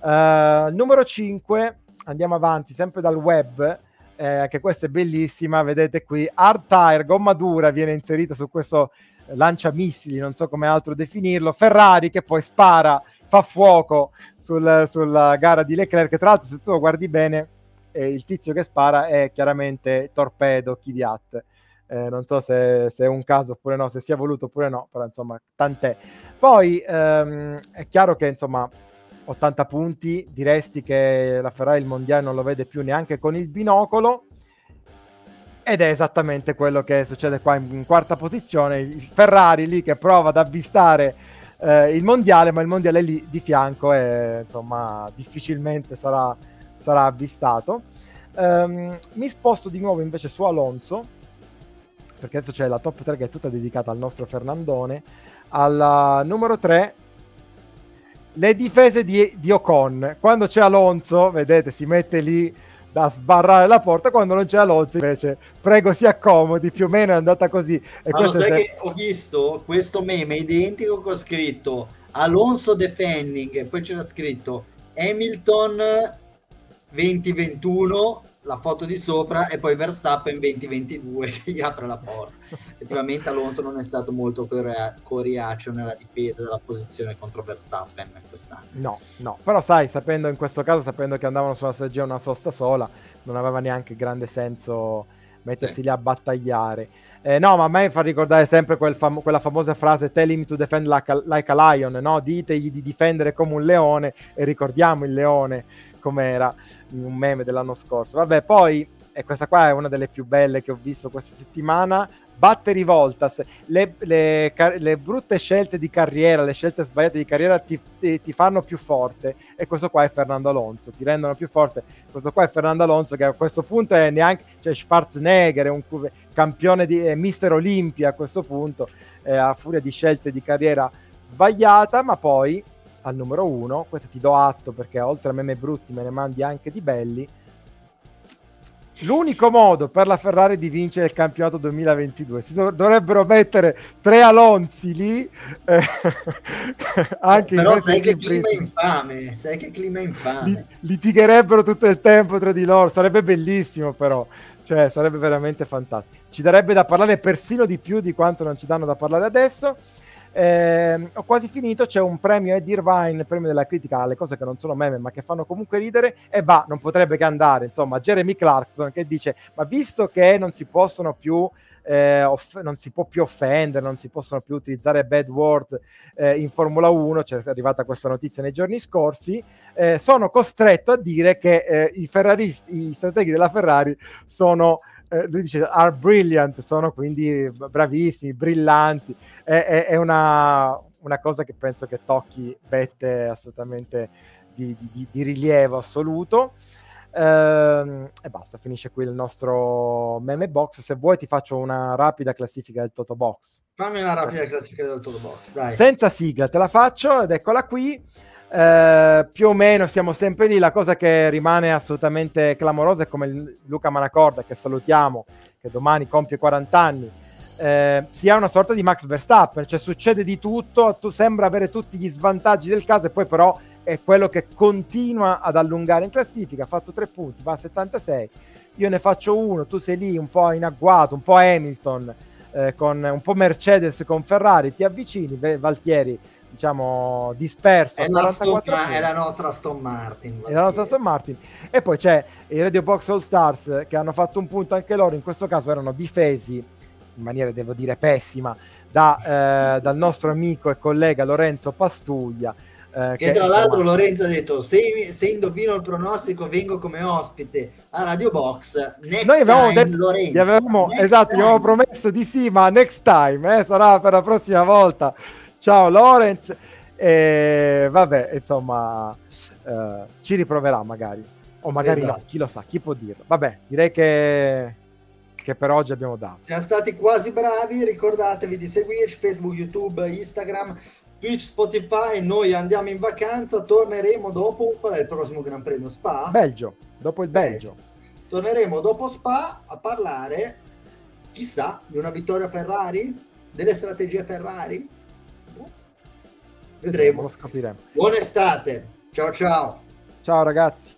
Uh, numero 5, andiamo avanti, sempre dal web eh, anche questa è bellissima, vedete qui, hard tire, gomma dura viene inserita su questo lanciamissili, non so come altro definirlo, Ferrari che poi spara, fa fuoco sul, sulla gara di Leclerc, tra l'altro se tu lo guardi bene eh, il tizio che spara è chiaramente Torpedo Kvyat. Eh, non so se, se, è un caso oppure no, se sia voluto oppure no, però insomma, tant'è. Poi ehm, è chiaro che insomma 80 punti, diresti che la Ferrari il mondiale non lo vede più neanche con il binocolo. Ed è esattamente quello che succede qua in, in quarta posizione. Il Ferrari lì che prova ad avvistare eh, il mondiale, ma il mondiale è lì di fianco e insomma difficilmente sarà, sarà avvistato. Um, mi sposto di nuovo invece su Alonso, perché adesso c'è la top 3 che è tutta dedicata al nostro Fernandone. Al numero 3 le difese di, di, Ocon. Quando c'è Alonso, vedete, si mette lì da sbarrare la porta. Quando non c'è Alonso, invece, prego, si accomodi. Più o meno è andata così. E Ma lo sai se... che ho visto questo meme identico che ho scritto Alonso defending, poi c'era scritto Hamilton 2021 la foto di sopra e poi Verstappen 2022 (laughs) che gli apre la porta. Effettivamente Alonso non è stato molto coriaceo nella difesa della posizione contro Verstappen quest'anno. No, no, però sai, sapendo in questo caso, sapendo che andavano sulla strategia una sosta sola, non aveva neanche grande senso mettersi sì. lì a battagliare. Eh, no, ma a me fa ricordare sempre quel fam- quella famosa frase tell him to defend like a, like a lion, no? Ditegli di difendere come un leone e ricordiamo il leone com'era un meme dell'anno scorso. Vabbè, poi, e questa qua è una delle più belle che ho visto questa settimana, Battery Voltas, le, le, le, brutte scelte di carriera, le scelte sbagliate di carriera ti, ti, fanno più forte e questo qua è Fernando Alonso, ti rendono più forte. Questo qua è Fernando Alonso che a questo punto è neanche, cioè Schwarzenegger, è un campione di è Mister Olimpia a questo punto, eh, a furia di scelte di carriera sbagliata, ma poi al numero uno, questo ti do atto perché oltre a meme brutti me ne mandi anche di belli, L'unico modo per la Ferrari di vincere il campionato 2022 si dov- dovrebbero mettere tre Alonzi lì. Eh, (laughs) anche Però sai che clima infame, sai che clima infame. litigherebbero tutto il tempo tra di loro, sarebbe bellissimo però, cioè sarebbe veramente fantastico. Ci darebbe da parlare persino di più di quanto non ci danno da parlare adesso. Eh, ho quasi finito, c'è un premio Ed Irvine, premio della critica alle cose che non sono meme ma che fanno comunque ridere e va, non potrebbe che andare, insomma, Jeremy Clarkson che dice, ma visto che non si possono più... Eh, off- non si può più offendere, non si possono più utilizzare bad word eh, in Formula 1, c'è arrivata questa notizia nei giorni scorsi, eh, sono costretto a dire che eh, i i strateghi della Ferrari sono eh, lui dice are brilliant, sono quindi bravissimi, brillanti. È, è, è una, una, cosa che penso che tocchi vette assolutamente di, di, di rilievo assoluto. Uh, e basta, finisce qui il nostro meme box. Se vuoi, ti faccio una rapida classifica del Toto Box. Fammi una rapida classifica del Toto Box, dai. Senza sigla, te la faccio ed eccola qui. Eh, più o meno siamo sempre lì. La cosa che rimane assolutamente clamorosa è come Luca Manacorda, che salutiamo, che domani compie 40 anni, eh, sia una sorta di Max Verstappen, cioè succede di tutto, tu sembra avere tutti gli svantaggi del caso e poi però è quello che continua ad allungare in classifica, ha fatto tre punti, va a 76, io ne faccio uno, tu sei lì un po' in agguato, un po' Hamilton, eh, con un po' Mercedes con Ferrari, ti avvicini, Valtieri diciamo disperso. È, la, Stone, è la nostra Aston Martin. È la nostra Aston Martin. E poi c'è i Radio Box All Stars che hanno fatto un punto anche loro, in questo caso erano difesi in maniera, devo dire, pessima da, eh, dal nostro amico e collega Lorenzo Pastuglia. Eh, che, che, tra l'altro. Lorenzo ha detto se, se, indovino il pronostico vengo come ospite a Radio Box next noi avevamo time, detto, Lorenzo, avevamo, esatto, gli avevamo promesso di sì ma next time eh, sarà per la prossima volta Ciao Lorenz. E vabbè, insomma, eh, ci riproverà magari. O magari esatto. no, chi lo sa, chi può dirlo. Vabbè, direi che, che per oggi abbiamo dato. Siamo stati quasi bravi, ricordatevi di seguirci Facebook, YouTube, Instagram, Twitch, Spotify. Noi andiamo in vacanza, torneremo dopo. Qual è il prossimo Gran Premio? Spa? Belgio, dopo il Belgio. Belgio. Torneremo dopo Spa a parlare, chissà, di una vittoria Ferrari? Delle strategie Ferrari? Vedremo. Lo scopriremo. Buona estate. Ciao ciao. Ciao ragazzi.